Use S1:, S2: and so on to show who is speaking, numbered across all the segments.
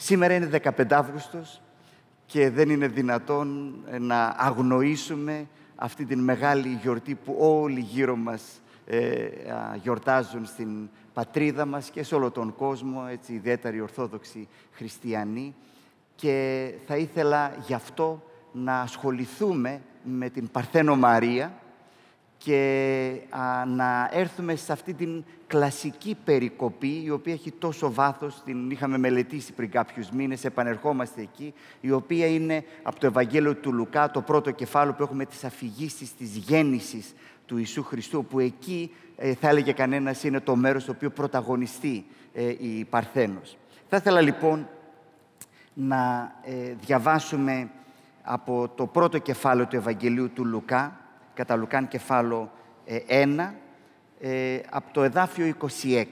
S1: Σήμερα είναι 15 Αύγουστος και δεν είναι δυνατόν να αγνοήσουμε αυτή την μεγάλη γιορτή που όλοι γύρω μας ε, γιορτάζουν στην πατρίδα μας και σε όλο τον κόσμο, έτσι, ιδιαίτερα οι Ορθόδοξοι Χριστιανοί. Και θα ήθελα γι' αυτό να ασχοληθούμε με την Παρθένο Μαρία και να έρθουμε σε αυτή την κλασική περικοπή, η οποία έχει τόσο βάθος, την είχαμε μελετήσει πριν κάποιους μήνες, επανερχόμαστε εκεί, η οποία είναι από το Ευαγγέλιο του Λουκά, το πρώτο κεφάλαιο που έχουμε τις αφηγήσεις της γέννησης του Ιησού Χριστού, που εκεί ε, θα έλεγε κανένας είναι το μέρος στο οποίο πρωταγωνιστεί ε, η Παρθένος. Θα ήθελα λοιπόν να ε, διαβάσουμε από το πρώτο κεφάλαιο του Ευαγγελίου του Λουκά, κατά Λουκάν κεφάλαιο 1, από το εδάφιο 26,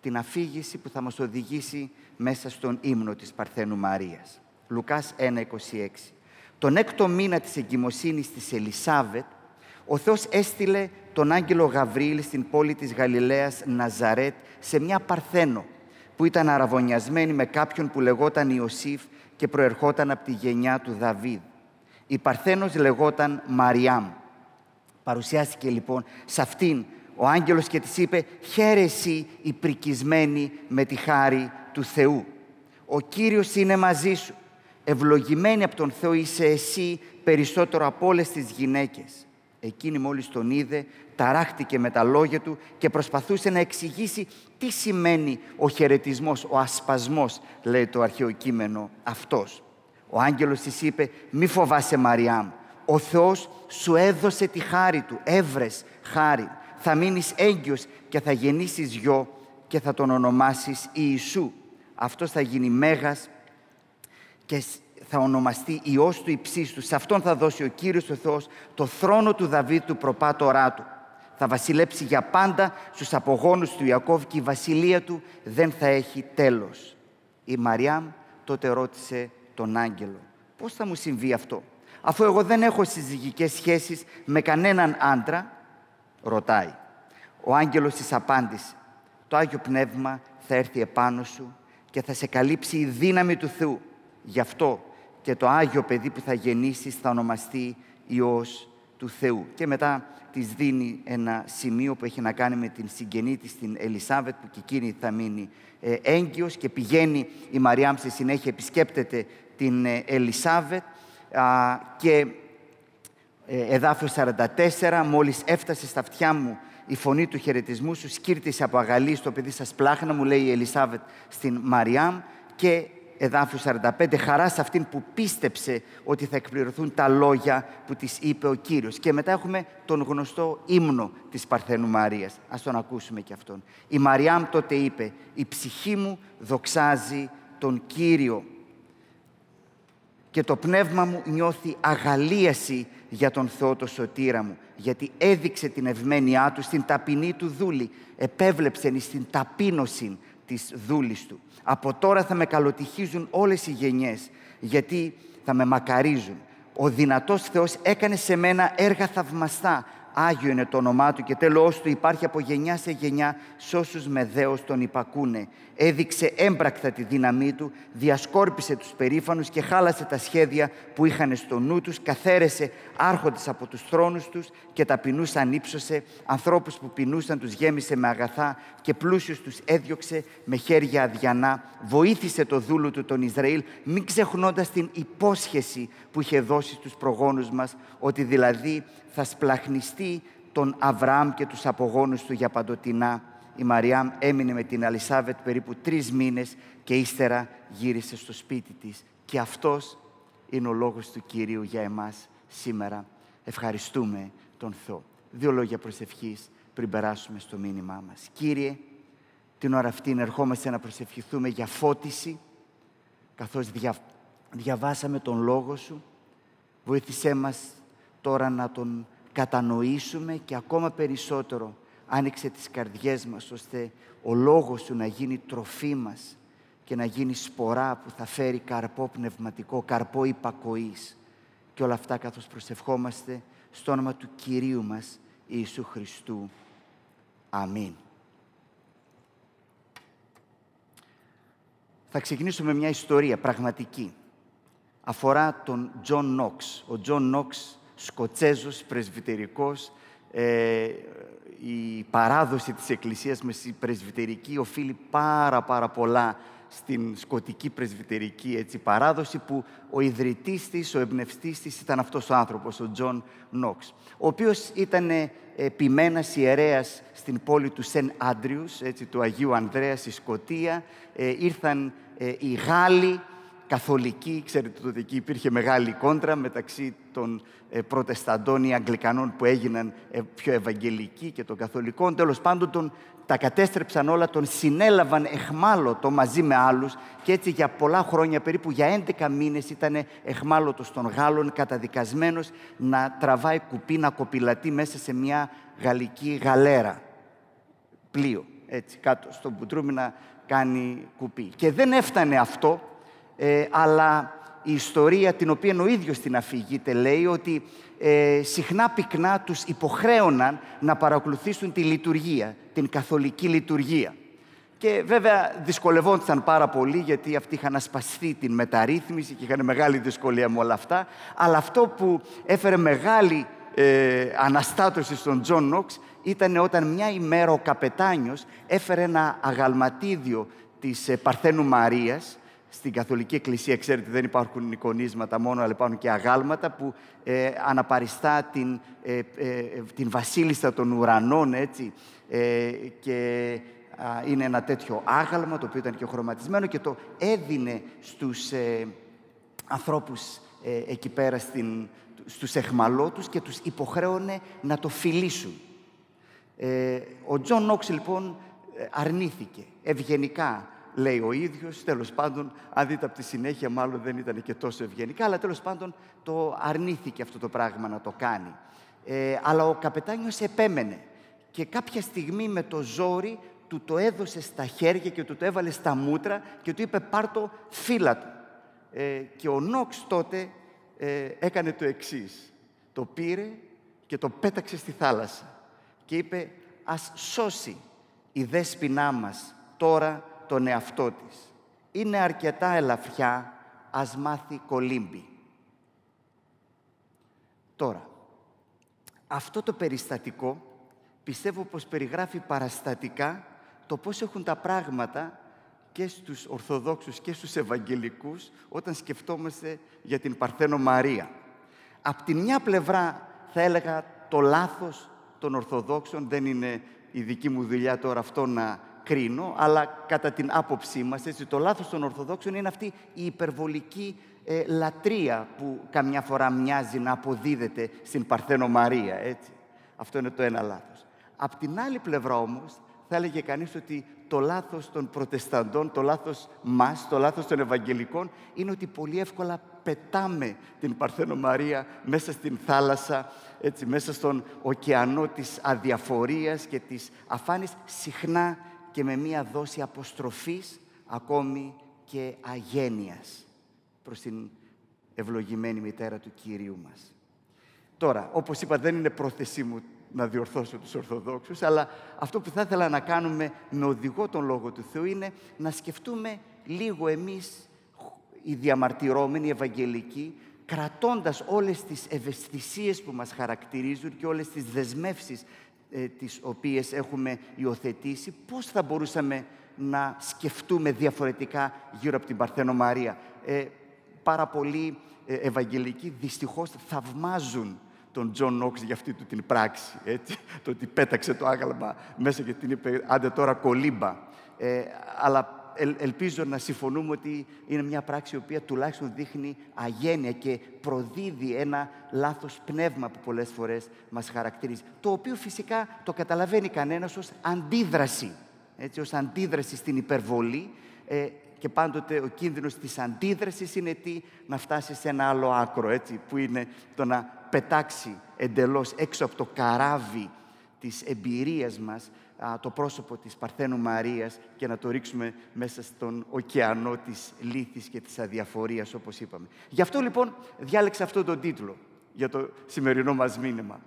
S1: την αφήγηση που θα μας οδηγήσει μέσα στον ύμνο της Παρθένου Μαρίας. Λουκάς 1.26. Τον έκτο μήνα της εγκυμοσύνης της Ελισάβετ, ο Θεός έστειλε τον άγγελο Γαβρίλ στην πόλη της Γαλιλαίας Ναζαρέτ σε μια Παρθένο που ήταν αραβωνιασμένη με κάποιον που λεγόταν Ιωσήφ και προερχόταν από τη γενιά του Δαβίδ. Η Παρθένος λεγόταν Μαριάμ. Παρουσιάστηκε λοιπόν σε αυτήν ο άγγελος και της είπε «Χαίρεσαι η πρικισμένη με τη χάρη του Θεού. Ο Κύριος είναι μαζί σου. Ευλογημένη από τον Θεό είσαι εσύ περισσότερο από όλες τις γυναίκες». Εκείνη μόλις τον είδε, ταράχτηκε με τα λόγια του και προσπαθούσε να εξηγήσει τι σημαίνει ο χαιρετισμός, ο ασπασμός, λέει το αρχαίο κείμενο αυτός. Ο άγγελος της είπε, μη φοβάσαι Μαριάμ, ο Θεός σου έδωσε τη χάρη του, έβρες χάρη. Θα μείνεις έγκυος και θα γεννήσεις γιο και θα τον ονομάσεις Ιησού. Αυτός θα γίνει μέγας και θα ονομαστεί Υιός του υψίστου. Σε αυτόν θα δώσει ο Κύριος ο Θεός το θρόνο του Δαβίδ του προπάτορά του. Θα βασιλέψει για πάντα στους απογόνους του Ιακώβ και η βασιλεία του δεν θα έχει τέλος. Η Μαριάμ τότε ρώτησε τον άγγελο πώς θα μου συμβεί αυτό; Αφού εγώ δεν έχω συζυγικές σχέσεις με κανέναν άντρα, ρωτάει. Ο άγγελος της απάντησε το Άγιο Πνεύμα θα έρθει επάνω σου και θα σε καλύψει η δύναμη του Θεού. Γι' αυτό και το Άγιο παιδί που θα γεννήσεις θα ονομαστεί Υιός του Θεού. Και μετά της δίνει ένα σημείο που έχει να κάνει με την συγγενή της, την Ελισάβετ, που και εκείνη θα μείνει ε, έγκυος και πηγαίνει η Μαριάμ στη συνέχεια, επισκέπτεται την ε, Ελισάβετ και ε, εδάφιος 44, μόλις έφτασε στα αυτιά μου η φωνή του χαιρετισμού σου, σκύρτησε από αγαλή στο παιδί σας πλάχνα, μου λέει η Ελισάβετ στην Μαριάμ και εδάφιος 45, χαρά σε αυτήν που πίστεψε ότι θα εκπληρωθούν τα λόγια που της είπε ο Κύριος. Και μετά έχουμε τον γνωστό ύμνο της Παρθένου Μαρίας. Ας τον ακούσουμε και αυτόν. Η Μαριάμ τότε είπε, η ψυχή μου δοξάζει τον Κύριο και το πνεύμα μου νιώθει αγαλίαση για τον Θεό το σωτήρα μου, γιατί έδειξε την ευμένειά του στην ταπεινή του δούλη, επέβλεψε στην ταπείνωση της δούλης του. Από τώρα θα με καλοτυχίζουν όλες οι γενιές, γιατί θα με μακαρίζουν. Ο δυνατός Θεός έκανε σε μένα έργα θαυμαστά, Άγιο είναι το όνομά του και τέλος του υπάρχει από γενιά σε γενιά σε όσους με δέος τον υπακούνε. Έδειξε έμπρακτα τη δύναμή του, διασκόρπισε τους περήφανους και χάλασε τα σχέδια που είχαν στο νου τους, καθαίρεσε άρχοντες από τους θρόνους τους και ταπεινούς ανύψωσε, ανθρώπους που πεινούσαν τους γέμισε με αγαθά και πλούσιους τους έδιωξε με χέρια αδιανά. Βοήθησε το δούλου του τον Ισραήλ, μην ξεχνώντας την υπόσχεση που είχε δώσει στους προγόνους μας, ότι δηλαδή θα σπλαχνιστεί τον Αβραάμ και τους απογόνους του για παντοτινά. Η Μαριάμ έμεινε με την Αλισάβετ περίπου τρεις μήνες και ύστερα γύρισε στο σπίτι της. Και αυτός είναι ο λόγος του Κυρίου για εμάς σήμερα. Ευχαριστούμε τον Θεό. Δύο λόγια προσευχής πριν περάσουμε στο μήνυμά μας. Κύριε, την ώρα αυτή ερχόμαστε να προσευχηθούμε για φώτιση, καθώς διαβάσαμε τον Λόγο Σου. Βοήθησέ μας τώρα να τον κατανοήσουμε και ακόμα περισσότερο άνοιξε τις καρδιές μας ώστε ο λόγος Σου να γίνει τροφή μας και να γίνει σπορά που θα φέρει καρπό πνευματικό, καρπό υπακοής. Και όλα αυτά καθώς προσευχόμαστε στο όνομα του Κυρίου μας Ιησού Χριστού. Αμήν. Θα ξεκινήσουμε μια ιστορία πραγματική. Αφορά τον Τζον Νόξ. Ο Τζον Νόξ, Σκωτσέζος, πρεσβυτερικός, ε, η παράδοση της Εκκλησίας με η πρεσβυτερική οφείλει πάρα πάρα πολλά στην σκωτική πρεσβυτερική έτσι, παράδοση που ο ιδρυτής της, ο εμπνευστής της ήταν αυτός ο άνθρωπος, ο Τζον Νόξ, ο οποίος ήταν ποιμένας ιερέας στην πόλη του Σεν Άντριους, έτσι, του Αγίου Ανδρέας, στη Σκωτία. Ε, ήρθαν ε, οι Γάλλοι, καθολικοί, ξέρετε ότι εκεί υπήρχε μεγάλη κόντρα μεταξύ των ε, προτεσταντών ή αγγλικανών που έγιναν ε, πιο ευαγγελικοί και των καθολικών. Τέλος πάντων, τον, τα κατέστρεψαν όλα, τον συνέλαβαν εχμάλωτο μαζί με άλλους και έτσι για πολλά χρόνια, περίπου για 11 μήνες ήταν εχμάλωτος των Γάλλων, καταδικασμένος να τραβάει κουπί, να κοπηλατεί μέσα σε μια γαλλική γαλέρα. Πλοίο, έτσι, κάτω στον Πουτρούμι να κάνει κουπί. Και δεν έφτανε αυτό, ε, αλλά η ιστορία την οποία ο ίδιος την αφηγείται λέει ότι ε, συχνά πυκνά τους υποχρέωναν να παρακολουθήσουν τη λειτουργία, την καθολική λειτουργία. Και βέβαια δυσκολευόντουσαν πάρα πολύ γιατί αυτοί είχαν ασπαστεί την μεταρρύθμιση και είχαν μεγάλη δυσκολία με όλα αυτά. Αλλά αυτό που έφερε μεγάλη ε, αναστάτωση στον Τζον Νόξ ήταν όταν μια ημέρα ο καπετάνιος έφερε ένα αγαλματίδιο της ε, Παρθένου Μαρίας στην Καθολική Εκκλησία, ξέρετε, δεν υπάρχουν εικονίσματα μόνο, αλλά υπάρχουν και αγάλματα που ε, αναπαριστά την, ε, ε, την βασίλισσα των ουρανών, έτσι, ε, και είναι ένα τέτοιο άγαλμα, το οποίο ήταν και χρωματισμένο και το έδινε στους ανθρώπους εκεί πέρα στην, στους αιχμαλώτους και τους υποχρέωνε να το φιλήσουν. ο Τζον Νόξ, λοιπόν, αρνήθηκε ευγενικά λέει ο ίδιος, τέλος πάντων, αν δείτε από τη συνέχεια μάλλον δεν ήταν και τόσο ευγενικά, αλλά τέλος πάντων το αρνήθηκε αυτό το πράγμα να το κάνει. Ε, αλλά ο καπετάνιος επέμενε και κάποια στιγμή με το ζόρι του το έδωσε στα χέρια και του το έβαλε στα μούτρα και του είπε πάρ' το φίλα το. Ε, και ο Νόξ τότε ε, έκανε το εξής. Το πήρε και το πέταξε στη θάλασσα και είπε ας σώσει η δέσποινά μας τώρα τον εαυτό της. Είναι αρκετά ελαφριά, ας μάθει κολύμπη. Τώρα, αυτό το περιστατικό πιστεύω πως περιγράφει παραστατικά το πώς έχουν τα πράγματα και στους Ορθοδόξους και στους Ευαγγελικούς όταν σκεφτόμαστε για την Παρθένο Μαρία. Απ' τη μια πλευρά θα έλεγα το λάθος των Ορθοδόξων, δεν είναι η δική μου δουλειά τώρα αυτό να κρίνω, αλλά κατά την άποψή μας, έτσι, το λάθος των Ορθοδόξων είναι αυτή η υπερβολική ε, λατρεία που καμιά φορά μοιάζει να αποδίδεται στην Παρθένο Μαρία, έτσι. Αυτό είναι το ένα λάθος. Απ' την άλλη πλευρά όμως, θα έλεγε κανείς ότι το λάθος των προτεσταντών, το λάθος μας, το λάθος των Ευαγγελικών, είναι ότι πολύ εύκολα πετάμε την Παρθένο Μαρία μέσα στην θάλασσα, έτσι, μέσα στον ωκεανό της αδιαφορίας και της αφάνης, συχνά και με μία δόση αποστροφής ακόμη και αγένειας προς την ευλογημένη μητέρα του Κυρίου μας. Τώρα, όπως είπα, δεν είναι πρόθεσή μου να διορθώσω τους Ορθοδόξους, αλλά αυτό που θα ήθελα να κάνουμε με οδηγό τον Λόγο του Θεού είναι να σκεφτούμε λίγο εμείς οι διαμαρτυρώμενοι, οι Ευαγγελικοί, κρατώντας όλες τις ευαισθησίες που μας χαρακτηρίζουν και όλες τις δεσμεύσεις ε, τις οποίες έχουμε υιοθετήσει, πώς θα μπορούσαμε να σκεφτούμε διαφορετικά γύρω από την Παρθένο Μαρία. Ε, πάρα πολλοί ε, Ευαγγελικοί δυστυχώς θαυμάζουν τον Τζον Νόξ για αυτή του την πράξη. Έτσι, το ότι πέταξε το άγαλμα μέσα και την είπε «άντε τώρα κολύμπα». Ε, αλλά ελπίζω να συμφωνούμε ότι είναι μια πράξη η οποία τουλάχιστον δείχνει αγένεια και προδίδει ένα λάθος πνεύμα που πολλές φορές μας χαρακτηρίζει. Το οποίο φυσικά το καταλαβαίνει κανένας ως αντίδραση. Έτσι, ως αντίδραση στην υπερβολή ε, και πάντοτε ο κίνδυνος της αντίδρασης είναι τι, να φτάσει σε ένα άλλο άκρο, έτσι, που είναι το να πετάξει εντελώς έξω από το καράβι της εμπειρίας μας το πρόσωπο της Παρθένου Μαρίας και να το ρίξουμε μέσα στον ωκεανό της λύθης και της αδιαφορίας, όπως είπαμε. Γι' αυτό λοιπόν διάλεξα αυτόν τον τίτλο για το σημερινό μας μήνυμα.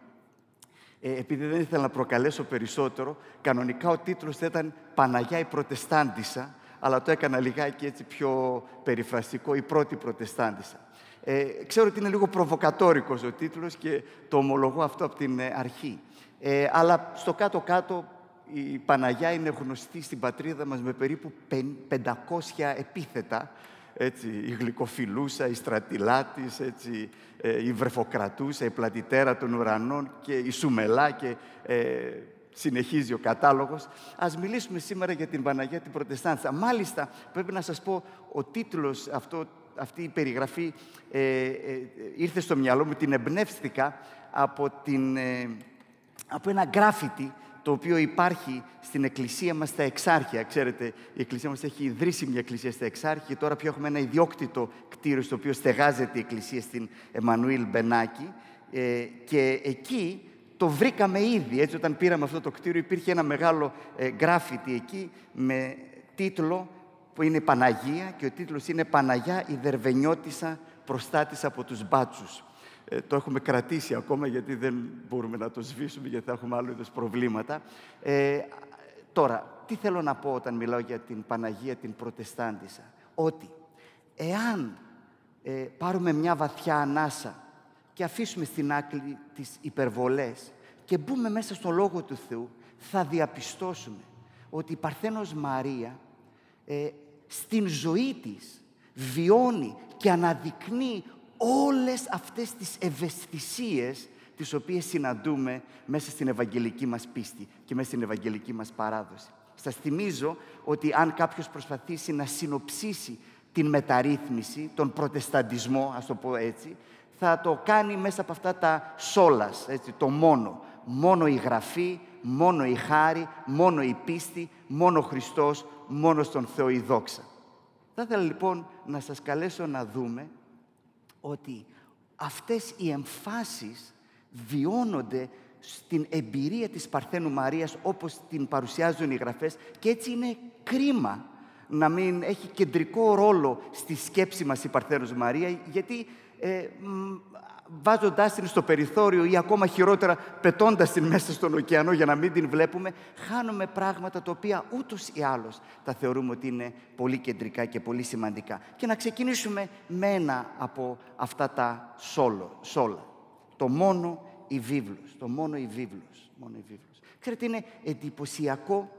S1: Ε, επειδή δεν ήθελα να προκαλέσω περισσότερο, κανονικά ο τίτλος θα ήταν «Παναγιά η Προτεστάντισσα», αλλά το έκανα λιγάκι έτσι πιο περιφραστικό, η πρώτη προτεστάντισσα. Ε, ξέρω ότι είναι λίγο προβοκατόρικος ο τίτλος και το ομολογώ αυτό από την ε, αρχή. Ε, αλλά στο κάτω-κάτω η Παναγιά είναι γνωστή στην πατρίδα μας με περίπου 500 επίθετα. Έτσι, η γλυκοφιλούσα, η στρατιλάτης, έτσι, ε, η βρεφοκρατούσα, η πλατιτέρα των ουρανών και η σουμελά και ε, συνεχίζει ο κατάλογος. Ας μιλήσουμε σήμερα για την Παναγία την Προτεστάντσα. Μάλιστα, πρέπει να σας πω, ο τίτλος, αυτό, αυτή η περιγραφή ε, ε, ήρθε στο μυαλό μου, την εμπνεύστηκα από, την, ε, από ένα γκράφιτι το οποίο υπάρχει στην εκκλησία μας στα Εξάρχεια. Ξέρετε, η εκκλησία μας έχει ιδρύσει μια εκκλησία στα Εξάρχεια και τώρα πια έχουμε ένα ιδιόκτητο κτίριο στο οποίο στεγάζεται η εκκλησία στην Εμμανουήλ Μπενάκη ε, και εκεί το βρήκαμε ήδη. Έτσι, όταν πήραμε αυτό το κτίριο υπήρχε ένα μεγάλο ε, γκράφιτι εκεί με τίτλο που είναι Παναγία και ο τίτλος είναι «Παναγιά η Δερβενιώτισσα προστάτης από τους μπάτσους». Ε, το έχουμε κρατήσει ακόμα γιατί δεν μπορούμε να το σβήσουμε γιατί θα έχουμε άλλο είδους προβλήματα. Ε, τώρα, τι θέλω να πω όταν μιλάω για την Παναγία την Προτεστάντισσα. Ότι εάν ε, πάρουμε μια βαθιά ανάσα και αφήσουμε στην άκρη τις υπερβολές και μπούμε μέσα στο Λόγο του Θεού, θα διαπιστώσουμε ότι η Παρθένος Μαρία ε, στην ζωή της βιώνει και αναδεικνύει όλες αυτές τις ευαισθησίες τις οποίες συναντούμε μέσα στην Ευαγγελική μας πίστη και μέσα στην Ευαγγελική μας παράδοση. Σας θυμίζω ότι αν κάποιος προσπαθήσει να συνοψίσει την μεταρρύθμιση, τον προτεσταντισμό, ας το πω έτσι, θα το κάνει μέσα από αυτά τα σόλας, έτσι, το μόνο. Μόνο η γραφή, μόνο η χάρη, μόνο η πίστη, μόνο ο Χριστός, μόνο στον Θεό η δόξα. Θα ήθελα λοιπόν να σας καλέσω να δούμε ότι αυτές οι εμφάσεις βιώνονται στην εμπειρία της Παρθένου Μαρίας όπως την παρουσιάζουν οι γραφές και έτσι είναι κρίμα να μην έχει κεντρικό ρόλο στη σκέψη μας η Παρθένος Μαρία γιατί ε, βάζοντάς την στο περιθώριο ή ακόμα χειρότερα πετώντας την μέσα στον ωκεανό για να μην την βλέπουμε, χάνουμε πράγματα τα οποία ούτως ή άλλως τα θεωρούμε ότι είναι πολύ κεντρικά και πολύ σημαντικά. Και να ξεκινήσουμε με ένα από αυτά τα σόλο, σόλα. Το μόνο η βίβλος. Το μόνο η βίβλος. Μόνο η βίβλος. Ξέρετε, είναι εντυπωσιακό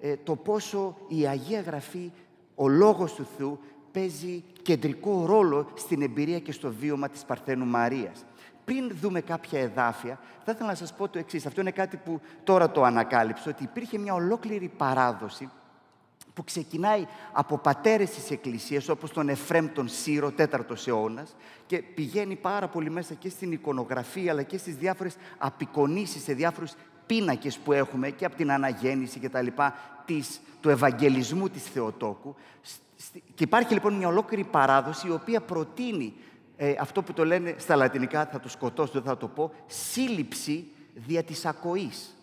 S1: ε, το πόσο η Αγία Γραφή, ο Λόγος του Θεού, παίζει κεντρικό ρόλο στην εμπειρία και στο βίωμα της Παρθένου Μαρίας. Πριν δούμε κάποια εδάφια, θα ήθελα να σας πω το εξής. Αυτό είναι κάτι που τώρα το ανακάλυψα, ότι υπήρχε μια ολόκληρη παράδοση που ξεκινάει από πατέρες της Εκκλησίας, όπως τον Εφρέμ τον Σύρο, τέταρτος αιώνας, και πηγαίνει πάρα πολύ μέσα και στην εικονογραφία, αλλά και στις διάφορες απεικονίσεις, σε διάφορους πίνακες που έχουμε και από την αναγέννηση και τα λοιπά, της, του Ευαγγελισμού της Θεοτόκου, και υπάρχει λοιπόν μια ολόκληρη παράδοση η οποία προτείνει ε, αυτό που το λένε στα λατινικά, θα το σκοτώσω, δεν θα το πω, σύλληψη δια της ακοής.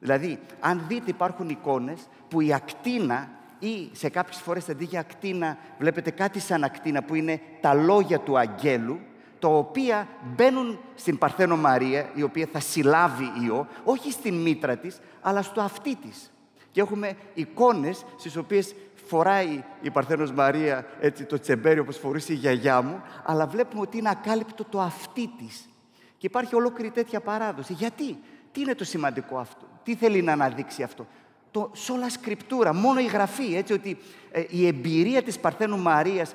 S1: Δηλαδή, αν δείτε υπάρχουν εικόνες που η ακτίνα ή σε κάποιες φορές αντί για ακτίνα βλέπετε κάτι σαν ακτίνα που είναι τα λόγια του αγγέλου, τα οποία μπαίνουν στην Παρθένο Μαρία, η οποία θα συλλάβει ιό, όχι στην μήτρα της, αλλά στο αυτί της. Και έχουμε εικόνες στις οποίες φοράει η Παρθένος Μαρία έτσι, το τσεμπέρι όπως φορούσε η γιαγιά μου, αλλά βλέπουμε ότι είναι ακάλυπτο το αυτί της. Και υπάρχει ολόκληρη τέτοια παράδοση. Γιατί, τι είναι το σημαντικό αυτό, τι θέλει να αναδείξει αυτό; Το σόλα σκριπτούρα, μόνο η γραφή, έτσι ότι ε, η εμπειρία της Παρθένου Μαρίας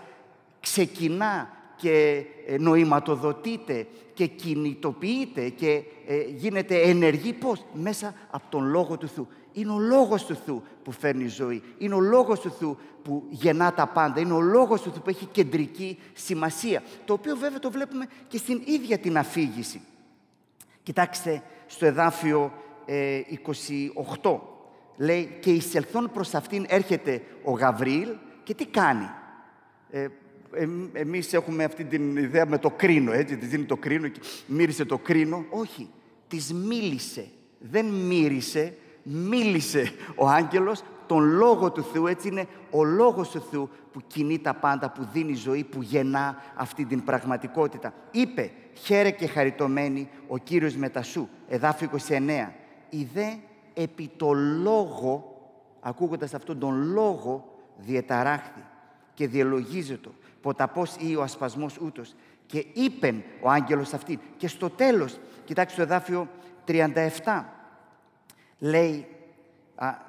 S1: ξεκινά και ε, νοηματοδοτείται και κινητοποιείται και ε, γίνεται ενεργή πώς, μέσα από τον Λόγο του Θεού. Είναι ο Λόγος του Θεού που φέρνει ζωή. Είναι ο Λόγος του Θεού που γεννά τα πάντα. Είναι ο Λόγος του Θεού που έχει κεντρική σημασία. Το οποίο βέβαια το βλέπουμε και στην ίδια την αφήγηση. Κοιτάξτε στο εδάφιο 28. Ε, Λέει «Και εισελθόν προς αυτήν έρχεται ο Γαβρίλ και τι κάνει» εμείς έχουμε αυτή την ιδέα με το κρίνο, έτσι, της δίνει το κρίνο και μύρισε το κρίνο. Όχι, της μίλησε. Δεν μύρισε, μίλησε ο άγγελος τον Λόγο του Θεού. Έτσι είναι ο Λόγος του Θεού που κινεί τα πάντα, που δίνει ζωή, που γεννά αυτή την πραγματικότητα. Είπε, χαίρε και χαριτωμένη ο Κύριος μετασού, εδάφιο 29. Ιδέ επί το Λόγο, ακούγοντας αυτόν τον Λόγο διεταράχθη και διελογίζεται ποταπός ή ο ασπασμός ούτως και είπεν ο άγγελος αυτή. Και στο τέλος, κοιτάξτε το εδάφιο 37, λέει,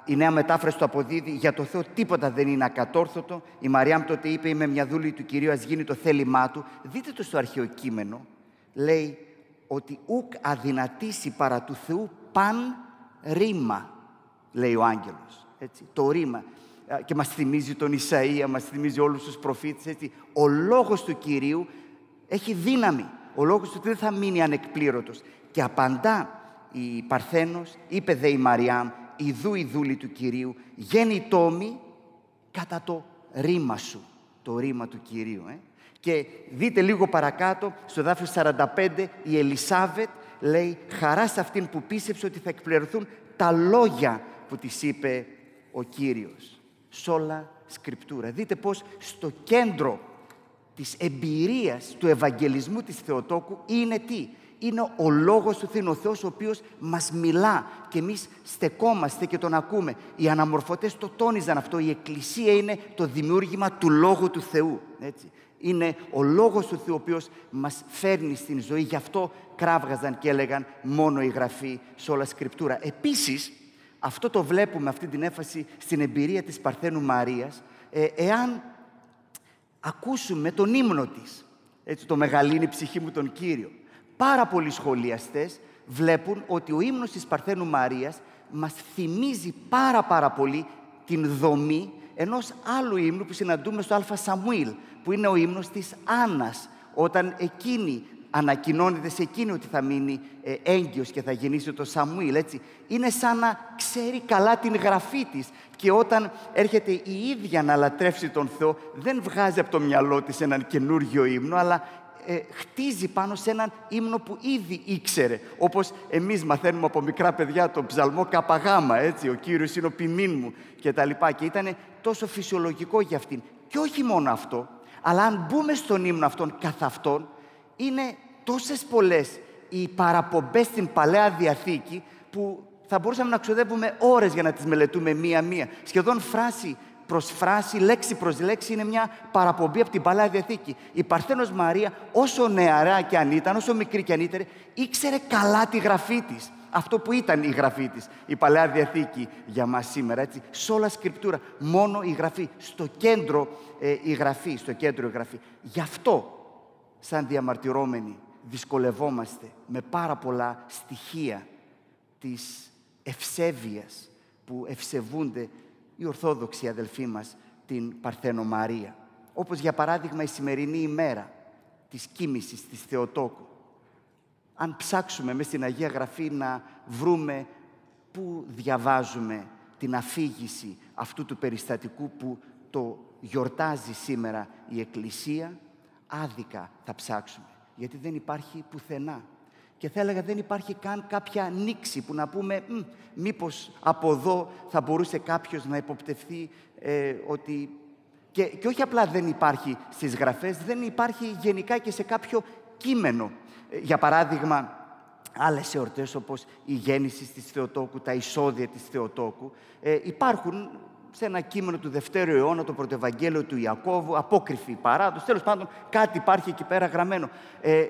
S1: η νέα μετάφραση του αποδίδει, για το Θεό τίποτα δεν είναι ακατόρθωτο. Η Μαριάμ τότε είπε, είμαι μια δούλη του Κυρίου, ας γίνει το θέλημά του. Δείτε το στο αρχαίο κείμενο, λέει ότι ουκ αδυνατήσει παρά του Θεού παν ρήμα, λέει ο άγγελος. Έτσι, το ρήμα. Και μας θυμίζει τον Ισαΐα, μας θυμίζει όλους τους προφήτες. Έτσι. Ο λόγος του Κυρίου έχει δύναμη. Ο λόγος του δεν θα μείνει ανεκπλήρωτος. Και απαντά η Παρθένος, είπε δε η Μαριάμ, ιδού η δούλη του Κυρίου, γέννη τόμη κατά το ρήμα σου. Το ρήμα του Κυρίου. Ε. Και δείτε λίγο παρακάτω, στο δάφιο 45, η Ελισάβετ λέει χαρά σε αυτήν που πίστεψε ότι θα εκπληρωθούν τα λόγια που της είπε ο Κύριος. Σόλα σκριπτούρα. Δείτε πώς στο κέντρο της εμπειρίας του Ευαγγελισμού της Θεοτόκου είναι τι; Είναι ο Λόγος του Θεού, ο Θεός ο οποίος μας μιλά και εμείς στεκόμαστε και τον ακούμε. Οι αναμορφωτές το τόνιζαν αυτό. Η Εκκλησία είναι το δημιούργημα του Λόγου του Θεού. Έτσι. Είναι ο Λόγος του Θεού ο οποίος μας φέρνει στην ζωή. Γι' αυτό κράβγαζαν και έλεγαν μόνο η Γραφή σε όλα σκριπτούρα. Επίσης, αυτό το βλέπουμε, αυτή την έφαση στην εμπειρία της Παρθένου Μαρίας, ε, εάν ακούσουμε τον ύμνο της. Έτσι, το μεγαλύνει η ψυχή μου τον Κύριο. Πάρα πολλοί σχολιαστές βλέπουν ότι ο ύμνος της Παρθένου Μαρίας μας θυμίζει πάρα πάρα πολύ την δομή ενός άλλου ύμνου που συναντούμε στο Α Σαμουήλ, που είναι ο ύμνος της Άννας, όταν εκείνη ανακοινώνεται σε εκείνη ότι θα μείνει ε, έγκυος και θα γεννήσει το Σαμουήλ, έτσι. Είναι σαν να ξέρει καλά την γραφή της και όταν έρχεται η ίδια να λατρεύσει τον Θεό, δεν βγάζει από το μυαλό της έναν καινούργιο ύμνο, αλλά ε, χτίζει πάνω σε έναν ύμνο που ήδη ήξερε. Όπως εμείς μαθαίνουμε από μικρά παιδιά το ψαλμό καπαγάμα, έτσι, ο Κύριος είναι ο ποιμήν μου και τα λοιπά. Και ήταν τόσο φυσιολογικό για αυτήν. Και όχι μόνο αυτό, αλλά αν μπούμε στον ύμνο αυτόν καθ' αυτόν, είναι τόσες πολλές οι παραπομπές στην Παλαιά Διαθήκη που θα μπορούσαμε να ξοδεύουμε ώρες για να τις μελετούμε μία-μία. Σχεδόν φράση προς φράση, λέξη προς λέξη είναι μια παραπομπή από την Παλαιά Διαθήκη. Η Παρθένος Μαρία, όσο νεαρά και αν ήταν, όσο μικρή και αν ήταν, ήξερε καλά τη γραφή της. Αυτό που ήταν η γραφή της, η Παλαιά Διαθήκη για μας σήμερα, έτσι. Σε όλα σκριπτούρα, μόνο η γραφή. Στο κέντρο ε, η γραφή, στο κέντρο η γραφή. Γι' αυτό, σαν διαμαρτυρόμενοι, δυσκολευόμαστε με πάρα πολλά στοιχεία της ευσέβειας που ευσεβούνται οι Ορθόδοξοι αδελφοί μας την Παρθένο Μαρία. Όπως για παράδειγμα η σημερινή ημέρα της κοίμησης της Θεοτόκου. Αν ψάξουμε μέσα στην Αγία Γραφή να βρούμε πού διαβάζουμε την αφήγηση αυτού του περιστατικού που το γιορτάζει σήμερα η Εκκλησία, άδικα θα ψάξουμε γιατί δεν υπάρχει πουθενά. Και θα έλεγα δεν υπάρχει καν κάποια νήξη που να πούμε μήπως από εδώ θα μπορούσε κάποιος να υποπτευθεί ε, ότι... Και, και όχι απλά δεν υπάρχει στις γραφές, δεν υπάρχει γενικά και σε κάποιο κείμενο. Ε, για παράδειγμα, άλλες εορτές όπως η γέννηση της Θεοτόκου, τα εισόδια της Θεοτόκου, ε, υπάρχουν σε ένα κείμενο του Δευτέρου αιώνα, το Πρωτευαγγέλιο του Ιακώβου, απόκριφη παράδοση. Τέλος πάντων, κάτι υπάρχει εκεί πέρα γραμμένο. Ε,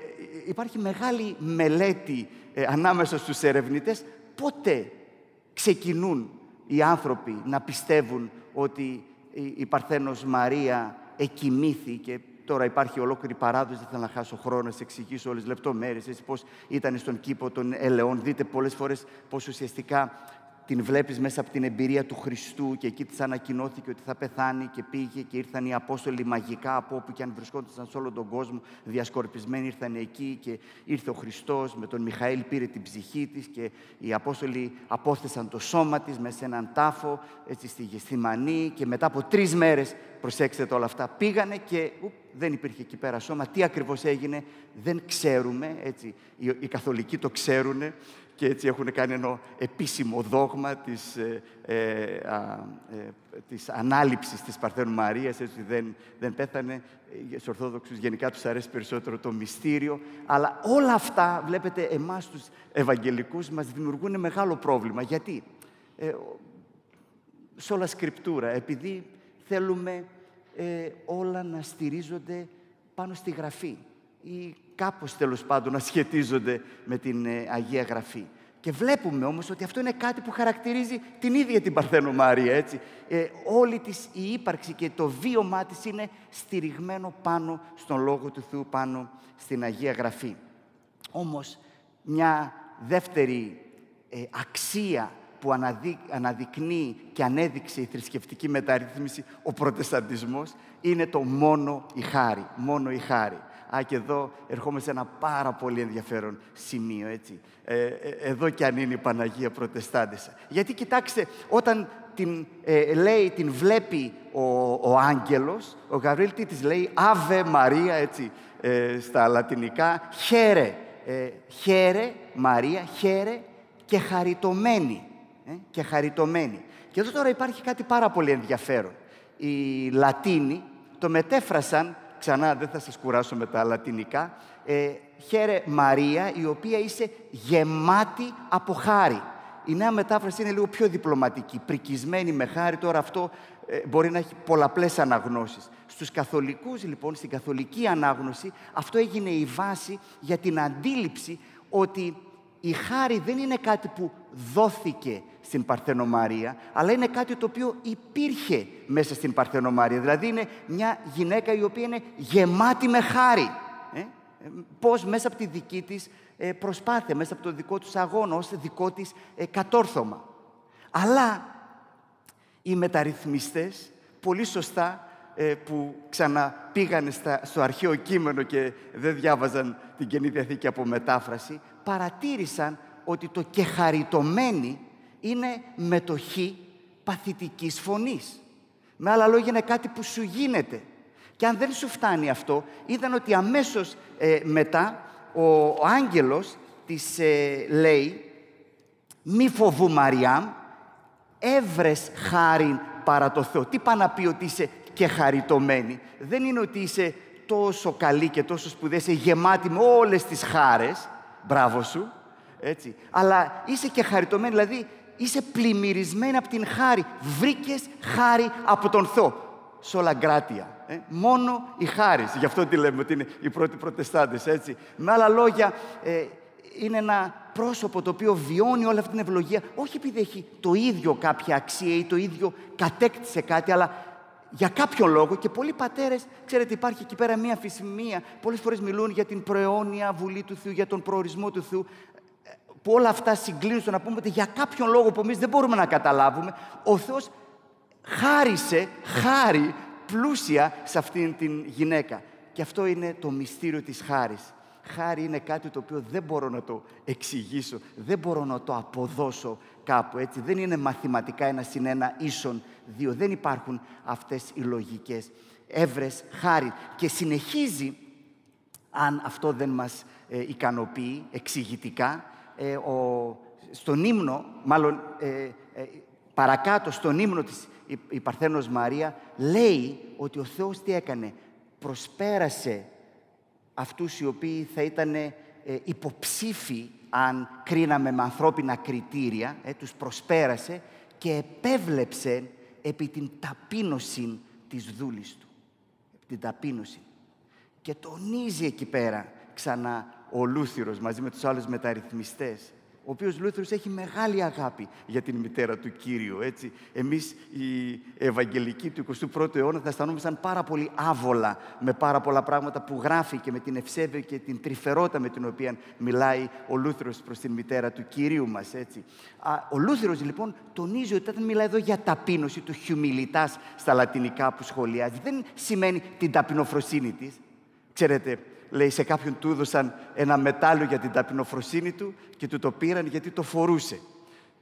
S1: υπάρχει μεγάλη μελέτη ε, ανάμεσα στους ερευνητές. Πότε ξεκινούν οι άνθρωποι να πιστεύουν ότι η Παρθένος Μαρία εκοιμήθη και Τώρα υπάρχει ολόκληρη παράδοση, δεν θέλω να χάσω χρόνο να σα εξηγήσω όλες τις λεπτομέρειες, πώς ήταν στον κήπο των ελαιών. Δείτε πολλές φορές πώς ουσιαστικά την βλέπεις μέσα από την εμπειρία του Χριστού και εκεί της ανακοινώθηκε ότι θα πεθάνει και πήγε και ήρθαν οι Απόστολοι μαγικά από όπου και αν βρισκόντουσαν σε όλο τον κόσμο διασκορπισμένοι ήρθαν εκεί και ήρθε ο Χριστός με τον Μιχαήλ πήρε την ψυχή της και οι Απόστολοι απόθεσαν το σώμα της μέσα σε έναν τάφο έτσι στη Γεστημανή και μετά από τρεις μέρες προσέξτε όλα αυτά πήγανε και δεν υπήρχε εκεί πέρα σώμα. Τι ακριβώς έγινε δεν ξέρουμε, έτσι, οι, οι καθολικοί το ξέρουν και έτσι έχουν κάνει ένα επίσημο δόγμα της, ε, ε, α, ε, της ανάληψης της Παρθένου Μαρίας, έτσι δεν, δεν πέθανε. Ε, στους Ορθόδοξους γενικά τους αρέσει περισσότερο το μυστήριο. Αλλά όλα αυτά, βλέπετε, εμάς τους Ευαγγελικούς μας δημιουργούν μεγάλο πρόβλημα. Γιατί; Ε, σε όλα σκριπτούρα, επειδή θέλουμε ε, όλα να στηρίζονται πάνω στη Γραφή ή κάπως τέλος πάντων να σχετίζονται με την ε, Αγία Γραφή. Και βλέπουμε όμως ότι αυτό είναι κάτι που χαρακτηρίζει την ίδια την Παρθένο Μάρια, έτσι. Ε, όλη της η ύπαρξη και το βίωμά της είναι στηριγμένο πάνω στον Λόγο του Θεού, πάνω στην Αγία Γραφή. Όμως, μια δεύτερη ε, αξία που αναδεικνύει και ανέδειξε η θρησκευτική μεταρρύθμιση, ο προτεσταντισμός, είναι το μόνο η χάρη. Μόνο η χάρη. Α, και εδώ ερχόμαστε σε ένα πάρα πολύ ενδιαφέρον σημείο, έτσι. Ε, ε, εδώ κι αν είναι η Παναγία Προτεστάντισσα. Γιατί κοιτάξτε, όταν την ε, λέει, την βλέπει ο, ο άγγελος, ο Γαβρίλ τι της λέει, Αβε Μαρία, έτσι, στα λατινικά, χαίρε, χαίρε Μαρία, χαίρε και χαριτωμένη. και χαριτωμένη. Και εδώ τώρα υπάρχει κάτι πάρα πολύ ενδιαφέρον. Οι Λατίνοι το μετέφρασαν ξανά δεν θα σας κουράσω με τα λατινικά, ε, χαίρε Μαρία, η οποία είσαι γεμάτη από χάρη. Η νέα μετάφραση είναι λίγο πιο διπλωματική, πρικισμένη με χάρη. Τώρα αυτό ε, μπορεί να έχει πολλαπλές αναγνώσεις. Στους καθολικούς, λοιπόν, στην καθολική ανάγνωση, αυτό έγινε η βάση για την αντίληψη ότι η χάρη δεν είναι κάτι που δόθηκε στην Παρθενομαρία, αλλά είναι κάτι το οποίο υπήρχε μέσα στην Παρθενομαρία. Δηλαδή είναι μια γυναίκα η οποία είναι γεμάτη με χάρη. Ε; Πώς μέσα από τη δική της ε, προσπάθεια, μέσα από το δικό τους αγώνα, ως δικό της ε, κατόρθωμα. Αλλά οι μεταρρυθμιστές, πολύ σωστά, ε, που ξαναπήγανε στο αρχαίο κείμενο και δεν διάβαζαν την Καινή Διαθήκη από μετάφραση, παρατήρησαν ότι το «κεχαριτωμένη» είναι μετοχή παθητικής φωνής. Με άλλα λόγια είναι κάτι που σου γίνεται. Και αν δεν σου φτάνει αυτό, είδαν ότι αμέσως ε, μετά ο, ο άγγελος της ε, λέει «Μη φοβού Μαριάμ, έβρες χάριν παρά το Θεό». Τι πάει να πει ότι είσαι και χαριτωμένη. Δεν είναι ότι είσαι τόσο καλή και τόσο σπουδαία, είσαι γεμάτη με όλες τις χάρες, μπράβο σου, έτσι. Αλλά είσαι και χαριτωμένη, δηλαδή είσαι πλημμυρισμένη από την χάρη. Βρήκες χάρη από τον Θεό. Σολαγκράτια. Ε; Μόνο η χάρη. Γι' αυτό τη λέμε ότι είναι οι πρώτοι προτεστάντες, έτσι. Με άλλα λόγια, ε, είναι ένα πρόσωπο το οποίο βιώνει όλη αυτή την ευλογία, όχι επειδή έχει το ίδιο κάποια αξία ή το ίδιο κατέκτησε κάτι, αλλά για κάποιο λόγο και πολλοί πατέρες, ξέρετε υπάρχει εκεί πέρα μία αμφισημία, πολλές φορές μιλούν για την προαιώνια βουλή του Θεού, για τον προορισμό του Θεού, που όλα αυτά συγκλίνουν στο να πούμε ότι για κάποιον λόγο που εμείς δεν μπορούμε να καταλάβουμε, ο Θεός χάρισε, χάρη πλούσια σε αυτήν την γυναίκα. Και αυτό είναι το μυστήριο της χάρης. Χάρη είναι κάτι το οποίο δεν μπορώ να το εξηγήσω, δεν μπορώ να το αποδώσω κάπου, έτσι. Δεν είναι μαθηματικά ένα συν ένα ίσον δύο. Δεν υπάρχουν αυτές οι λογικές. Έβρες, χάρη. Και συνεχίζει, αν αυτό δεν μας ε, ικανοποιεί εξηγητικά, ε, ο, στον ύμνο, μάλλον ε, ε, παρακάτω στον ύμνο της η, Παρθένος Μαρία, λέει ότι ο Θεός τι έκανε. Προσπέρασε αυτούς οι οποίοι θα ήταν υποψήφοι αν κρίναμε με ανθρώπινα κριτήρια, ε, τους προσπέρασε και επέβλεψε επί την ταπείνωση της δούλης του. Επί την ταπείνωση. Και τονίζει εκεί πέρα ξανά ο Λούθηρος μαζί με τους άλλους μεταρρυθμιστές ο οποίος Λούθηρος έχει μεγάλη αγάπη για την μητέρα του Κύριου. Έτσι. Εμείς οι Ευαγγελικοί του 21ου αιώνα θα αισθανόμασταν πάρα πολύ άβολα με πάρα πολλά πράγματα που γράφει και με την ευσέβεια και την τρυφερότητα με την οποία μιλάει ο Λούθηρος προς την μητέρα του Κυρίου μας. Έτσι. Ο Λούθυρος λοιπόν τονίζει ότι όταν μιλάει εδώ για ταπείνωση, του χιουμιλιτάς στα λατινικά που σχολιάζει, δεν σημαίνει την ταπεινοφροσύνη της. Ξέρετε, λέει, σε κάποιον του έδωσαν ένα μετάλλιο για την ταπεινοφροσύνη του και του το πήραν γιατί το φορούσε.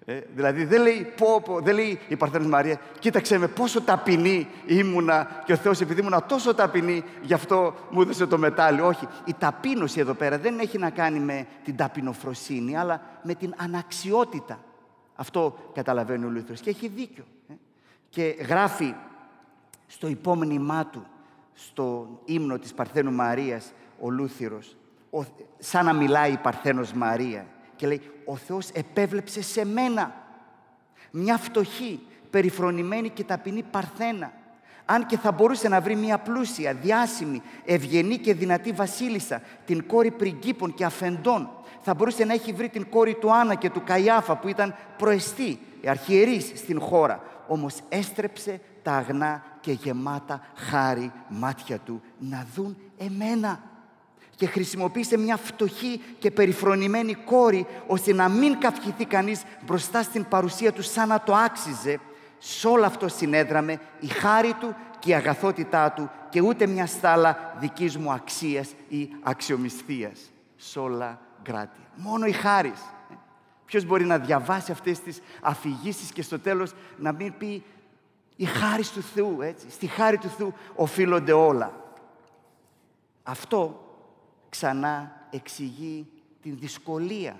S1: Ε, δηλαδή δεν λέει, πω, πω, δεν λέει η Παρθένος Μαρία, κοίταξε με πόσο ταπεινή ήμουνα και ο Θεός επειδή ήμουνα τόσο ταπεινή, γι' αυτό μου έδωσε το μετάλλιο. Όχι, η ταπείνωση εδώ πέρα δεν έχει να κάνει με την ταπεινοφροσύνη, αλλά με την αναξιότητα. Αυτό καταλαβαίνει ο Λούθρος και έχει δίκιο. Ε. Και γράφει στο υπόμνημά του, στο ύμνο της Παρθένου Μαρίας, ο Λούθυρος, ο, σαν να μιλάει η Παρθένος Μαρία και λέει «Ο Θεός επέβλεψε σε μένα μια φτωχή, περιφρονημένη και ταπεινή Παρθένα, Αν και θα μπορούσε να βρει μια πλούσια, διάσημη, ευγενή και δυνατή βασίλισσα, την κόρη πριγκίπων και αφεντών, θα μπορούσε να έχει βρει την κόρη του Άννα και του Καϊάφα που ήταν προεστή, αρχιερείς στην χώρα. Όμως έστρεψε τα αγνά και γεμάτα χάρη μάτια του να δουν εμένα. Και χρησιμοποίησε μια φτωχή και περιφρονημένη κόρη ώστε να μην καυχηθεί κανείς μπροστά στην παρουσία του σαν να το άξιζε. Σε όλο αυτό συνέδραμε η χάρη του και η αγαθότητά του και ούτε μια στάλα δικής μου αξίας ή αξιομισθίας. Σόλα γκράτια. Μόνο η χάρης. Ποιος μπορεί να διαβάσει αυτές τις αφηγήσεις και στο τέλος να μην πει η χάρη του Θεού, έτσι. Στη χάρη του Θεού οφείλονται όλα. Αυτό ξανά εξηγεί την δυσκολία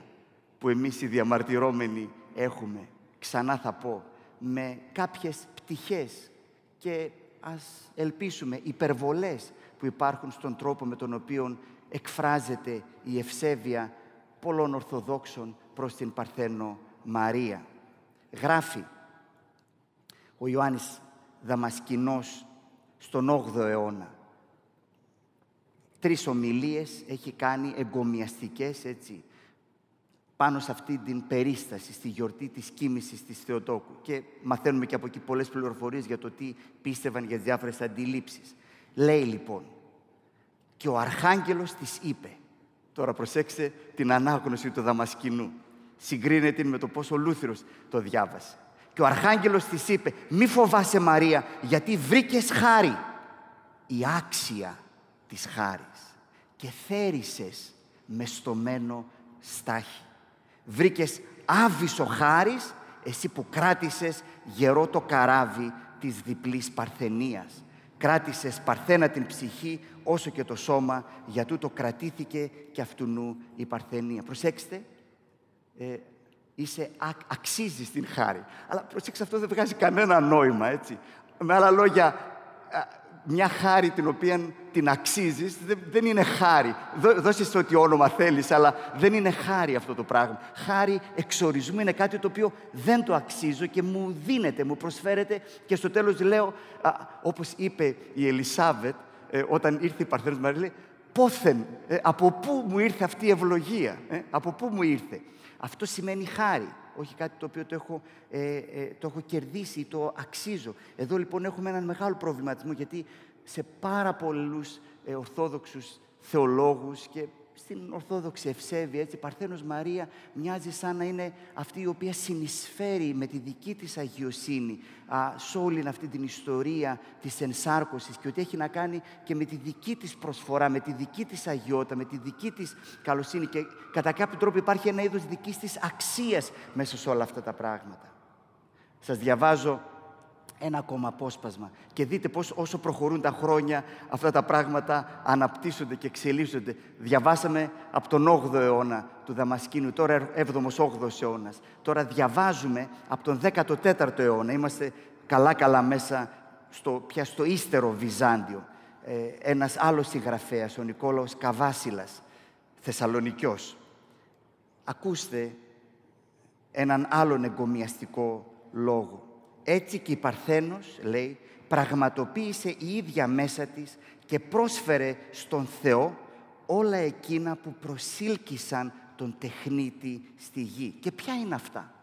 S1: που εμείς οι διαμαρτυρόμενοι έχουμε. Ξανά θα πω, με κάποιες πτυχές και ας ελπίσουμε υπερβολές που υπάρχουν στον τρόπο με τον οποίο εκφράζεται η ευσέβεια πολλών Ορθοδόξων προς την Παρθένο Μαρία. Γράφει ο Ιωάννης Δαμασκηνός στον 8ο αιώνα. Τρεις ομιλίες έχει κάνει εγκομιαστικές, έτσι, πάνω σε αυτή την περίσταση, στη γιορτή της κοίμησης της Θεοτόκου. Και μαθαίνουμε και από εκεί πολλές πληροφορίες για το τι πίστευαν για τις διάφορες αντιλήψεις. Λέει λοιπόν, και ο Αρχάγγελος της είπε, τώρα προσέξτε την ανάγνωση του Δαμασκηνού, συγκρίνεται με το πόσο Λούθυρος το διάβασε. Και ο Αρχάγγελος της είπε, μη φοβάσαι Μαρία, γιατί βρήκες χάρη, η άξια της χάρης και θέρισες με στομένο στάχι. Βρήκες άβυσο χάρης, εσύ που κράτησες γερό το καράβι της διπλής παρθενίας. Κράτησες παρθένα την ψυχή όσο και το σώμα, για τούτο κρατήθηκε και αυτού η παρθενία. Προσέξτε, ε, είσαι, α, αξίζεις την χάρη. Αλλά προσέξτε, αυτό δεν βγάζει κανένα νόημα, έτσι. Με άλλα λόγια, μια χάρη την οποία την αξίζεις δεν, είναι χάρη. Δώσεις ό,τι όνομα θέλεις, αλλά δεν είναι χάρη αυτό το πράγμα. Χάρη εξορισμού είναι κάτι το οποίο δεν το αξίζω και μου δίνεται, μου προσφέρεται και στο τέλος λέω, α, όπως είπε η Ελισάβετ, ε, όταν ήρθε η Παρθένος Μαρία, λέει, πόθεν, ε, από πού μου ήρθε αυτή η ευλογία, ε, από πού μου ήρθε. Αυτό σημαίνει χάρη, όχι κάτι το οποίο το έχω, ε, ε, το έχω κερδίσει ή το αξίζω. Εδώ λοιπόν έχουμε έναν μεγάλο προβληματισμό, γιατί σε πάρα πολλούς ε, ορθόδοξους θεολόγους και στην Ορθόδοξη Ευσέβεια, έτσι, η Παρθένος Μαρία μοιάζει σαν να είναι αυτή η οποία συνεισφέρει με τη δική της αγιοσύνη α, σε όλη αυτή την ιστορία της ενσάρκωσης και ότι έχει να κάνει και με τη δική της προσφορά, με τη δική της αγιότητα, με τη δική της καλοσύνη και κατά κάποιο τρόπο υπάρχει ένα είδος δικής της αξίας μέσα σε όλα αυτά τα πράγματα. Σας διαβάζω ένα ακόμα απόσπασμα. Και δείτε πώς όσο προχωρούν τα χρόνια αυτά τα πράγματα αναπτύσσονται και εξελίσσονται. Διαβάσαμε από τον 8ο αιώνα του Δαμασκίνου, τώρα 7ο-8ο αιώνας. Τώρα διαβάζουμε από τον 14ο αιώνα. Είμαστε καλά-καλά μέσα στο, πια στο ύστερο Βυζάντιο. Ε, ένας άλλος συγγραφέας, ο Νικόλαος Καβάσιλας, Θεσσαλονικιός. Ακούστε έναν άλλον εγκομιαστικό λόγο. Έτσι και η Παρθένος, λέει, πραγματοποίησε η ίδια μέσα της και πρόσφερε στον Θεό όλα εκείνα που προσήλκησαν τον τεχνίτη στη γη. Και ποια είναι αυτά;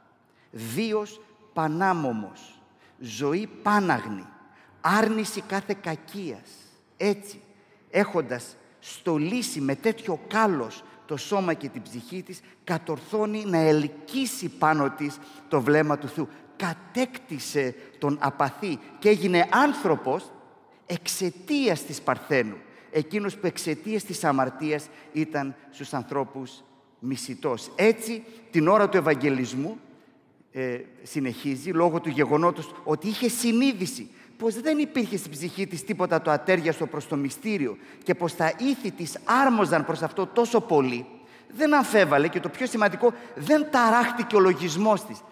S1: Βίος πανάμομος, ζωή πάναγνη, άρνηση κάθε κακίας. Έτσι, έχοντας στολίσει με τέτοιο κάλος το σώμα και την ψυχή της, κατορθώνει να ελκύσει πάνω της το βλέμμα του Θεού κατέκτησε τον απαθή και έγινε άνθρωπος εξαιτίας της Παρθένου. Εκείνος που εξαιτίας της αμαρτίας ήταν στους ανθρώπους μισητός. Έτσι, την ώρα του Ευαγγελισμού, ε, συνεχίζει, λόγω του γεγονότος ότι είχε συνείδηση πως δεν υπήρχε στην ψυχή της τίποτα το ατέριαστο προς το μυστήριο και πως τα ήθη της άρμοζαν προς αυτό τόσο πολύ, δεν αφέβαλε και το πιο σημαντικό, δεν ταράχτηκε ο λογισμός της.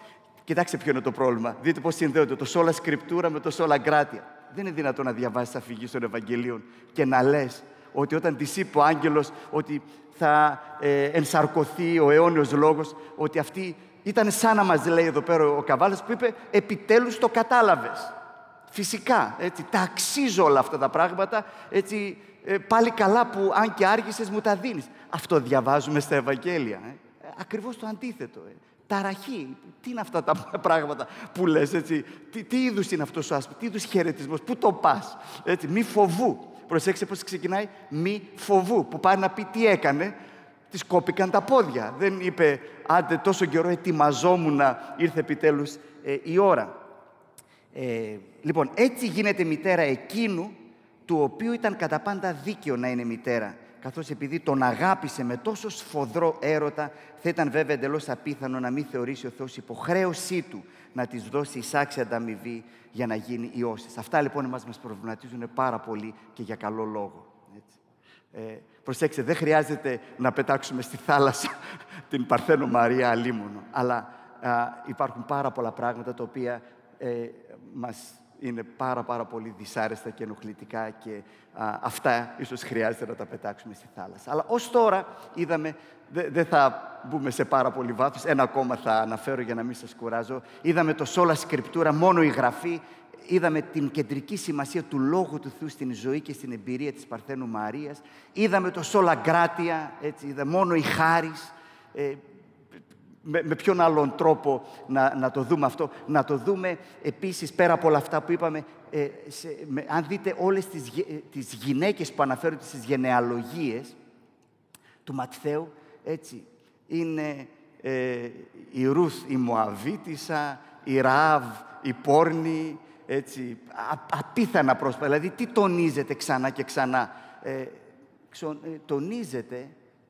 S1: Κοιτάξτε ποιο είναι το πρόβλημα. Δείτε πώς συνδέονται το σόλα σκριπτούρα με το σόλα γκράτια. Δεν είναι δυνατόν να διαβάσεις αφηγή των Ευαγγελίων και να λες ότι όταν της είπε ο άγγελος ότι θα ε, ενσαρκωθεί ο αιώνιος λόγος, ότι αυτή ήταν σαν να μας λέει εδώ πέρα ο Καβάλας που είπε Επιτέλους το κατάλαβες. φυσικά, έτσι, τα αξίζω όλα αυτά τα πράγματα, έτσι, ε, πάλι καλά που αν και άργησες μου τα δίνεις. Αυτό διαβάζουμε στα Ευαγγέλια. Ε. Ακριβώς το αντίθετο. Ε. Ταραχή. Τι είναι αυτά τα πράγματα που λες, έτσι; Τι, τι είδους είναι αυτός ο άσπρος, τι είδους χαιρετισμός, πού το πας; Έτσι, μη φοβού. Προσέξτε πώς ξεκινάει, μη φοβού. Που πάει να πει τι έκανε, Της κόπηκαν τα πόδια. Δεν είπε, άντε τόσο καιρό ετοιμαζόμουν να ήρθε επιτέλους ε, η ώρα. Ε, λοιπόν, έτσι γίνεται μητέρα εκείνου του οποίου ήταν κατά πάντα δίκαιο να είναι μητέρα. Καθώς επειδή τον αγάπησε με τόσο σφοδρό έρωτα, θα ήταν βέβαια εντελώς απίθανο να μην θεωρήσει ο Θεός υποχρέωσή του να της δώσει εισάξια ανταμοιβή για να γίνει ιώσης. Αυτά λοιπόν μας, μας προβληματίζουν πάρα πολύ και για καλό λόγο. Έτσι. Ε, προσέξτε, δεν χρειάζεται να πετάξουμε στη θάλασσα την Παρθένο Μαρία αλίμονο, αλλά υπάρχουν πάρα πολλά πράγματα τα οποία ε, μας είναι πάρα πάρα πολύ δυσάρεστα και ενοχλητικά και αυτά ίσως χρειάζεται να τα πετάξουμε στη θάλασσα. Αλλά ως τώρα είδαμε, δεν θα μπούμε σε πάρα πολύ βάθος, ένα ακόμα θα αναφέρω για να μην σας κουράζω, είδαμε το σόλα σκριπτούρα, μόνο η γραφή, είδαμε την κεντρική σημασία του Λόγου του Θεού στην ζωή και στην εμπειρία της Παρθένου Μαρίας, είδαμε το σόλα γκράτια, έτσι, είδαμε μόνο η χάρις, ε, με, με ποιον άλλον τρόπο να, να το δούμε αυτό. Να το δούμε επίσης πέρα από όλα αυτά που είπαμε, ε, σε, αν δείτε όλες τις, ε, τις γυναίκες που αναφέρονται στις γενεαλογίες του Ματθαίου, έτσι, είναι ε, η Ρούθ η Μωαβίτισσα, η Ραάβ η Πόρνη, έτσι, απίθανα πρόσωπα. Δηλαδή, τι τονίζεται ξανά και ξανά. Ε, ε τονίζεται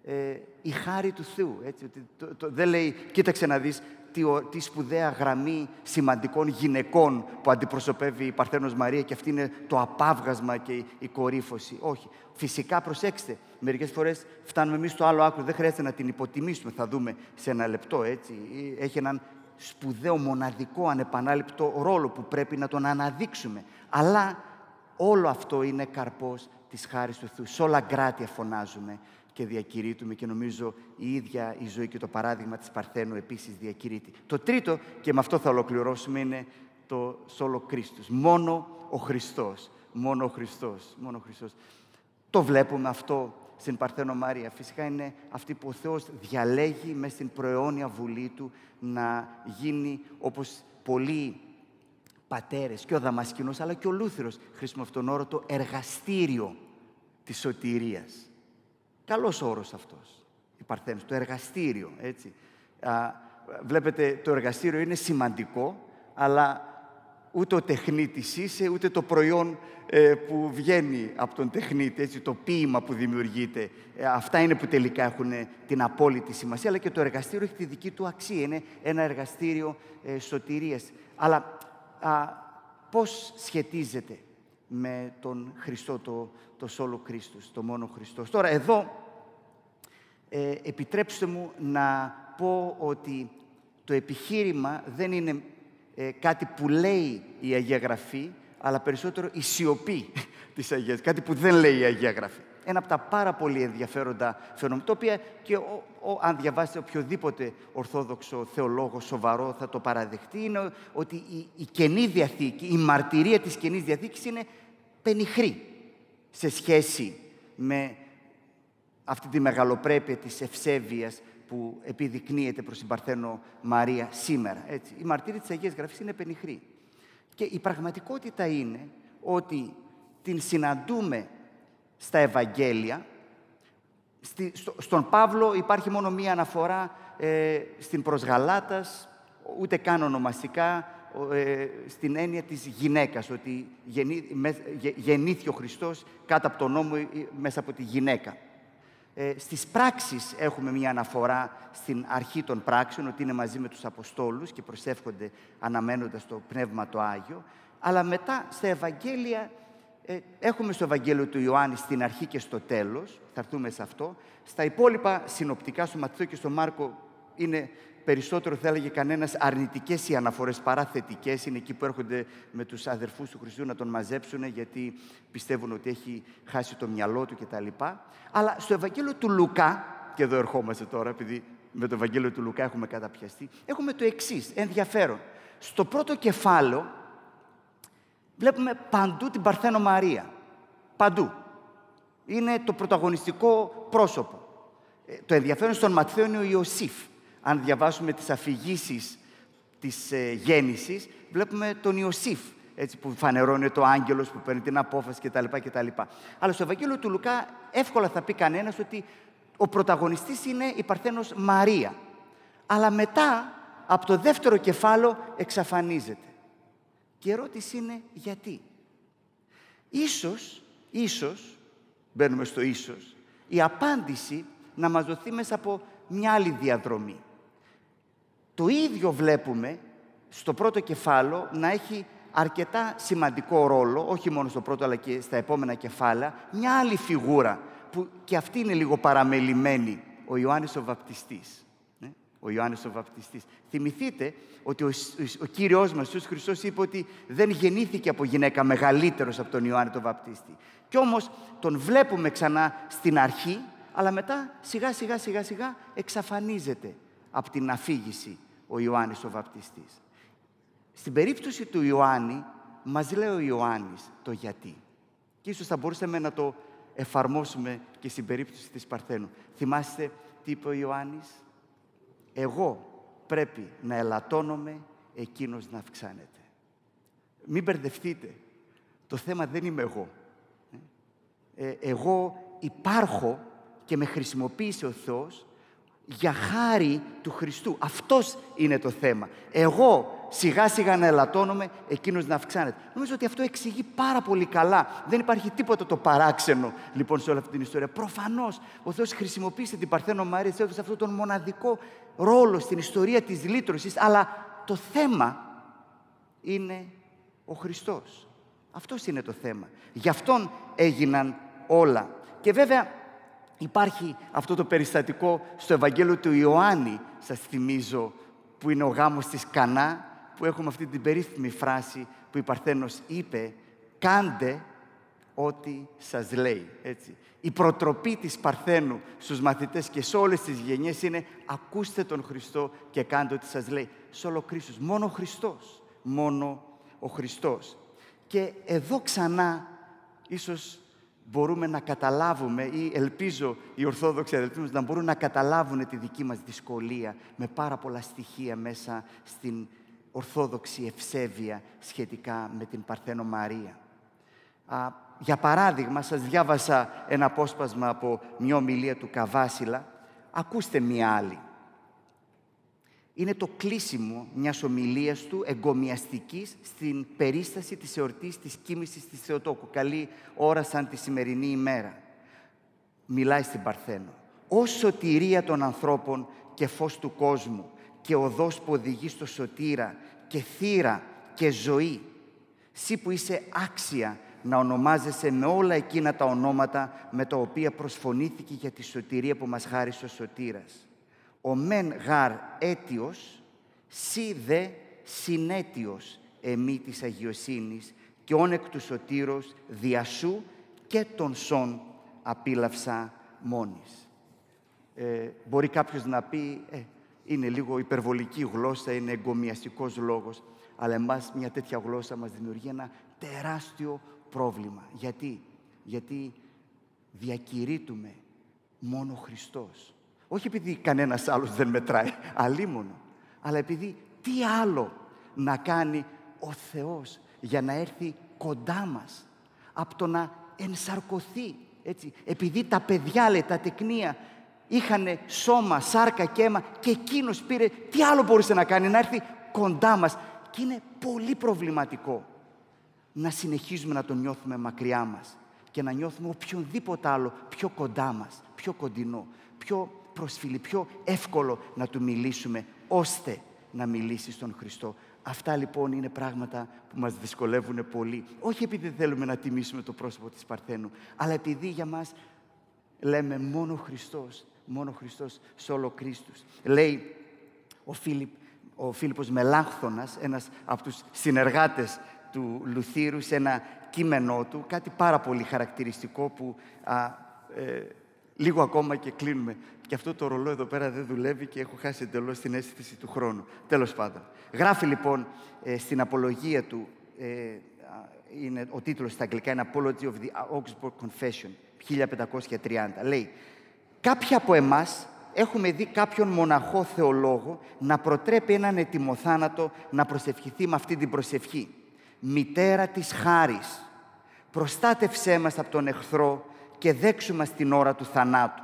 S1: ε, η χάρη του Θεού. Έτσι, το, το, δεν λέει, κοίταξε να δεις τι, τι σπουδαία γραμμή σημαντικών γυναικών που αντιπροσωπεύει η Παρθένος Μαρία και αυτή είναι το απάβγασμα και η, η κορύφωση. Όχι. Φυσικά, προσέξτε, μερικές φορές φτάνουμε εμείς στο άλλο άκρο, δεν χρειάζεται να την υποτιμήσουμε, θα δούμε σε ένα λεπτό, έτσι. Έχει έναν σπουδαίο, μοναδικό, ανεπανάληπτο ρόλο που πρέπει να τον αναδείξουμε. Αλλά όλο αυτό είναι καρπός της χάρης του Θεού. Σε όλα γκράτια φωνάζουμε και διακηρύττουμε και νομίζω η ίδια η ζωή και το παράδειγμα της Παρθένου επίσης διακηρύττει. Το τρίτο, και με αυτό θα ολοκληρώσουμε, είναι το σόλο Κρίστος. Μόνο ο Χριστός. Μόνο ο Χριστός. Μόνο ο Χριστός. Το βλέπουμε αυτό στην Παρθένο Μαρία. Φυσικά είναι αυτή που ο Θεός διαλέγει μέσα στην προαιώνια βουλή Του να γίνει όπως πολλοί πατέρες και ο Δαμασκηνός αλλά και ο Λούθυρος χρησιμοποιούν τον όρο το εργαστήριο της σωτηρίας. Καλός όρος αυτός, η Παρθένος, το εργαστήριο, έτσι. Α, βλέπετε, το εργαστήριο είναι σημαντικό, αλλά ούτε ο τεχνίτης είσαι, ούτε το προϊόν ε, που βγαίνει από τον τεχνίτη, έτσι, το ποίημα που δημιουργείται. Ε, αυτά είναι που τελικά έχουν την απόλυτη σημασία, αλλά και το εργαστήριο έχει τη δική του αξία. Είναι ένα εργαστήριο ε, σωτηρίας. Αλλά α, πώς σχετίζεται με τον Χριστό, το, το σόλο Κρίστος, το μόνο Χριστός. Τώρα, εδώ, ε, επιτρέψτε μου να πω ότι το επιχείρημα δεν είναι ε, κάτι που λέει η Αγία Γραφή, αλλά περισσότερο η σιωπή της Αγίας, κάτι που δεν λέει η Αγία Γραφή. Ένα από τα πάρα πολύ ενδιαφέροντα φαινόμενα, το οποίο και ο, ο, αν διαβάσετε οποιοδήποτε ορθόδοξο θεολόγο σοβαρό θα το παραδεχτεί, είναι ότι η, η Καινή Διαθήκη, η μαρτυρία της Καινής Διαθήκης είναι πενιχρή σε σχέση με αυτή τη μεγαλοπρέπεια της ευσέβειας που επιδεικνύεται προς την Παρθένο Μαρία σήμερα. Έτσι. Η μαρτύρια της Αγίας Γραφής είναι πενιχρή. Και η πραγματικότητα είναι ότι την συναντούμε στα Ευαγγέλια. Στη, στον Παύλο υπάρχει μόνο μία αναφορά ε, στην προσγαλάτας, ούτε καν ονομαστικά, ε, στην έννοια της γυναίκας, ότι γεννήθηκε ο Χριστός κάτω από τον νόμο μέσα από τη γυναίκα. Ε, στις πράξεις έχουμε μία αναφορά στην αρχή των πράξεων, ότι είναι μαζί με τους Αποστόλους και προσεύχονται αναμένοντας το Πνεύμα το Άγιο. Αλλά μετά στα Ευαγγέλια, ε, έχουμε στο Ευαγγέλιο του Ιωάννη στην αρχή και στο τέλος, θα έρθουμε σε αυτό. Στα υπόλοιπα συνοπτικά, στο Μαθαίο και στο Μάρκο, είναι περισσότερο θα έλεγε κανένας αρνητικές οι αναφορές παρά θετικέ. Είναι εκεί που έρχονται με τους αδερφούς του Χριστού να τον μαζέψουν γιατί πιστεύουν ότι έχει χάσει το μυαλό του κτλ. Αλλά στο Ευαγγέλιο του Λουκά, και εδώ ερχόμαστε τώρα, επειδή με το Ευαγγέλιο του Λουκά έχουμε καταπιαστεί, έχουμε το εξής ενδιαφέρον. Στο πρώτο κεφάλαιο Βλέπουμε παντού την Παρθένο Μαρία. Παντού. Είναι το πρωταγωνιστικό πρόσωπο. Ε, το ενδιαφέρον στον Ματθαίο είναι ο Ιωσήφ. Αν διαβάσουμε τις αφηγήσεις της ε, γέννησης, βλέπουμε τον Ιωσήφ, έτσι, που φανερώνει το άγγελος που παίρνει την απόφαση κτλ. κτλ. Αλλά στο Ευαγγέλιο του Λουκά εύκολα θα πει κανένας ότι ο πρωταγωνιστής είναι η Παρθένος Μαρία. Αλλά μετά, από το δεύτερο κεφάλαιο, εξαφανίζεται. Και η ερώτηση είναι γιατί; Ίσως, ίσως, μπαίνουμε στο ίσως, η απάντηση να μας δοθεί μέσα από μια άλλη διαδρομή. Το ίδιο βλέπουμε στο πρώτο κεφάλαιο να έχει αρκετά σημαντικό ρόλο, όχι μόνο στο πρώτο αλλά και στα επόμενα κεφάλαια, μια άλλη φιγούρα που και αυτή είναι λίγο παραμελημένη, ο Ιωάννης ο Βαπτιστής. Ναι, ο Ιωάννης ο Βαπτιστής. Θυμηθείτε ότι ο, ο Κύριος μας, ο Χριστός, είπε ότι δεν γεννήθηκε από γυναίκα μεγαλύτερος από τον Ιωάννη τον Βαπτίστη. Κι όμως τον βλέπουμε ξανά στην αρχή, αλλά μετά σιγά σιγά σιγά σιγά εξαφανίζεται από την αφήγηση ο Ιωάννης ο Βαπτιστής. Στην περίπτωση του Ιωάννη, μας λέει ο Ιωάννης το γιατί. Και ίσως θα μπορούσαμε να το εφαρμόσουμε και στην περίπτωση της Παρθένου. Θυμάστε τι είπε ο Ιωάννης; Εγώ πρέπει να ελαττώνομαι, εκείνος να αυξάνεται. Μην μπερδευτείτε. Το θέμα δεν είμαι εγώ. Ε, εγώ υπάρχω και με χρησιμοποίησε ο Θεός για χάρη του Χριστού. Αυτός είναι το θέμα. Εγώ σιγά σιγά να ελαττώνομαι, εκείνος να αυξάνεται. Νομίζω ότι αυτό εξηγεί πάρα πολύ καλά. Δεν υπάρχει τίποτα το παράξενο λοιπόν σε όλη αυτή την ιστορία. Προφανώς ο Θεός χρησιμοποίησε την Παρθένο Μαρία, της έδωσε αυτόν τον μοναδικό ρόλο στην ιστορία της λύτρωσης, αλλά το θέμα είναι ο Χριστός. Αυτός είναι το θέμα. Γι' αυτόν έγιναν όλα. Και βέβαια Υπάρχει αυτό το περιστατικό στο Ευαγγέλιο του Ιωάννη, σας θυμίζω, που είναι ο γάμος της Κανά, που έχουμε αυτή την περίφημη φράση που η Παρθένος είπε «Κάντε ό,τι σας λέει». Έτσι. Η προτροπή της Παρθένου στους μαθητές και σε όλες τις γενιές είναι «Ακούστε τον Χριστό και κάντε ό,τι σας λέει». Σε όλο Κρίστος. Μόνο ο Χριστός. Μόνο ο Χριστός. Και εδώ ξανά, ίσως μπορούμε να καταλάβουμε ή ελπίζω οι Ορθόδοξοι αδελφοί μας να μπορούν να καταλάβουν τη δική μας δυσκολία με πάρα πολλά στοιχεία μέσα στην Ορθόδοξη ευσέβεια σχετικά με την Παρθένο Μαρία. Α, για παράδειγμα, σας διάβασα ένα απόσπασμα από μια ομιλία του Καβάσιλα. Ακούστε μια άλλη είναι το κλείσιμο μιας ομιλίας του εγκομιαστικής στην περίσταση της εορτής της κοίμησης της Θεοτόκου. Καλή ώρα σαν τη σημερινή ημέρα. Μιλάει στην Παρθένο. «Ω σωτηρία των ανθρώπων και φως του κόσμου και οδός που οδηγεί στο σωτήρα και θύρα και ζωή. Σύ που είσαι άξια να ονομάζεσαι με όλα εκείνα τα ονόματα με τα οποία προσφωνήθηκε για τη σωτηρία που μας χάρισε ο σωτήρας ο μεν γάρ αίτιος, σι δε συνέτιος εμή της αγιοσύνης και όν εκ του σωτήρος διασού και τον σον απίλαυσα μόνης. Ε, μπορεί κάποιος να πει, ε, είναι λίγο υπερβολική γλώσσα, είναι εγκομιαστικός λόγος, αλλά εμάς μια τέτοια γλώσσα μας δημιουργεί ένα τεράστιο πρόβλημα. Γιατί, Γιατί διακηρύττουμε μόνο Χριστός. Όχι επειδή κανένας άλλος δεν μετράει, αλίμονο. Αλλά επειδή τι άλλο να κάνει ο Θεός για να έρθει κοντά μας από το να ενσαρκωθεί. Έτσι. Επειδή τα παιδιά, λέει, τα τεκνία, είχαν σώμα, σάρκα και αίμα και εκείνος πήρε, τι άλλο μπορούσε να κάνει, να έρθει κοντά μας. Και είναι πολύ προβληματικό να συνεχίζουμε να τον νιώθουμε μακριά μας και να νιώθουμε οποιονδήποτε άλλο πιο κοντά μας, πιο κοντινό, πιο προσφυλή, πιο εύκολο να του μιλήσουμε, ώστε να μιλήσει στον Χριστό. Αυτά λοιπόν είναι πράγματα που μας δυσκολεύουν πολύ. Όχι επειδή θέλουμε να τιμήσουμε το πρόσωπο της Παρθένου, αλλά επειδή για μας λέμε μόνο Χριστός, μόνο Χριστός σε όλο Κρίστους. Λέει ο, Φίλιπ, ο Φίλιππος Μελάχθωνας, ένας από τους συνεργάτες του Λουθύρου, σε ένα κείμενό του, κάτι πάρα πολύ χαρακτηριστικό που α, ε, λίγο ακόμα και κλείνουμε. Και αυτό το ρολό εδώ πέρα δεν δουλεύει και έχω χάσει εντελώς την αίσθηση του χρόνου. Τέλος πάντων. Γράφει λοιπόν ε, στην απολογία του, ε, είναι ο τίτλος στα αγγλικά, είναι Apology of the Augsburg Confession, 1530. Λέει, κάποιοι από εμάς έχουμε δει κάποιον μοναχό θεολόγο να προτρέπει έναν ετοιμοθάνατο να προσευχηθεί με αυτή την προσευχή. Μητέρα της χάρης, προστάτευσέ μας από τον εχθρό και δέξου μας την ώρα του θανάτου.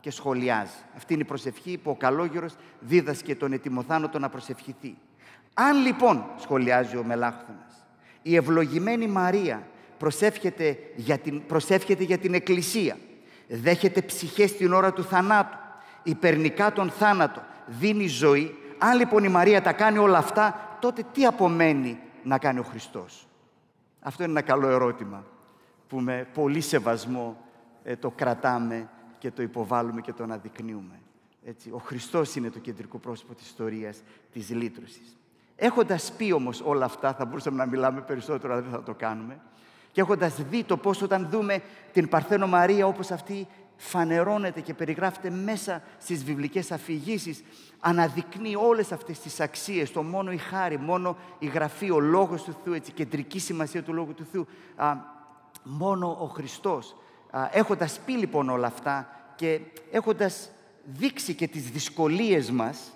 S1: Και σχολιάζει. Αυτή είναι η προσευχή που ο καλόγερος δίδασκε τον ετοιμοθάνατο να προσευχηθεί. Αν λοιπόν, σχολιάζει ο Μελάχθωνας, η ευλογημένη Μαρία προσεύχεται για την, προσεύχεται για την Εκκλησία, δέχεται ψυχές την ώρα του θανάτου, υπερνικά τον θάνατο, δίνει ζωή. Αν λοιπόν η Μαρία τα κάνει όλα αυτά, τότε τι απομένει να κάνει ο Χριστός. Αυτό είναι ένα καλό ερώτημα που με πολύ σεβασμό ε, το κρατάμε και το υποβάλλουμε και το αναδεικνύουμε. Έτσι, ο Χριστός είναι το κεντρικό πρόσωπο της ιστορίας της λύτρωσης. Έχοντας πει όμως όλα αυτά, θα μπορούσαμε να μιλάμε περισσότερο, αλλά δεν θα το κάνουμε, και έχοντας δει το πώς όταν δούμε την Παρθένο Μαρία όπως αυτή φανερώνεται και περιγράφεται μέσα στις βιβλικές αφηγήσεις, αναδεικνύει όλες αυτές τις αξίες, το μόνο η χάρη, μόνο η γραφή, ο Λόγος του Θεού, έτσι, κεντρική σημασία του Λόγου του Θεού, α, μόνο ο Χριστός. Α, έχοντας πει λοιπόν όλα αυτά και έχοντας δείξει και τις δυσκολίες μας,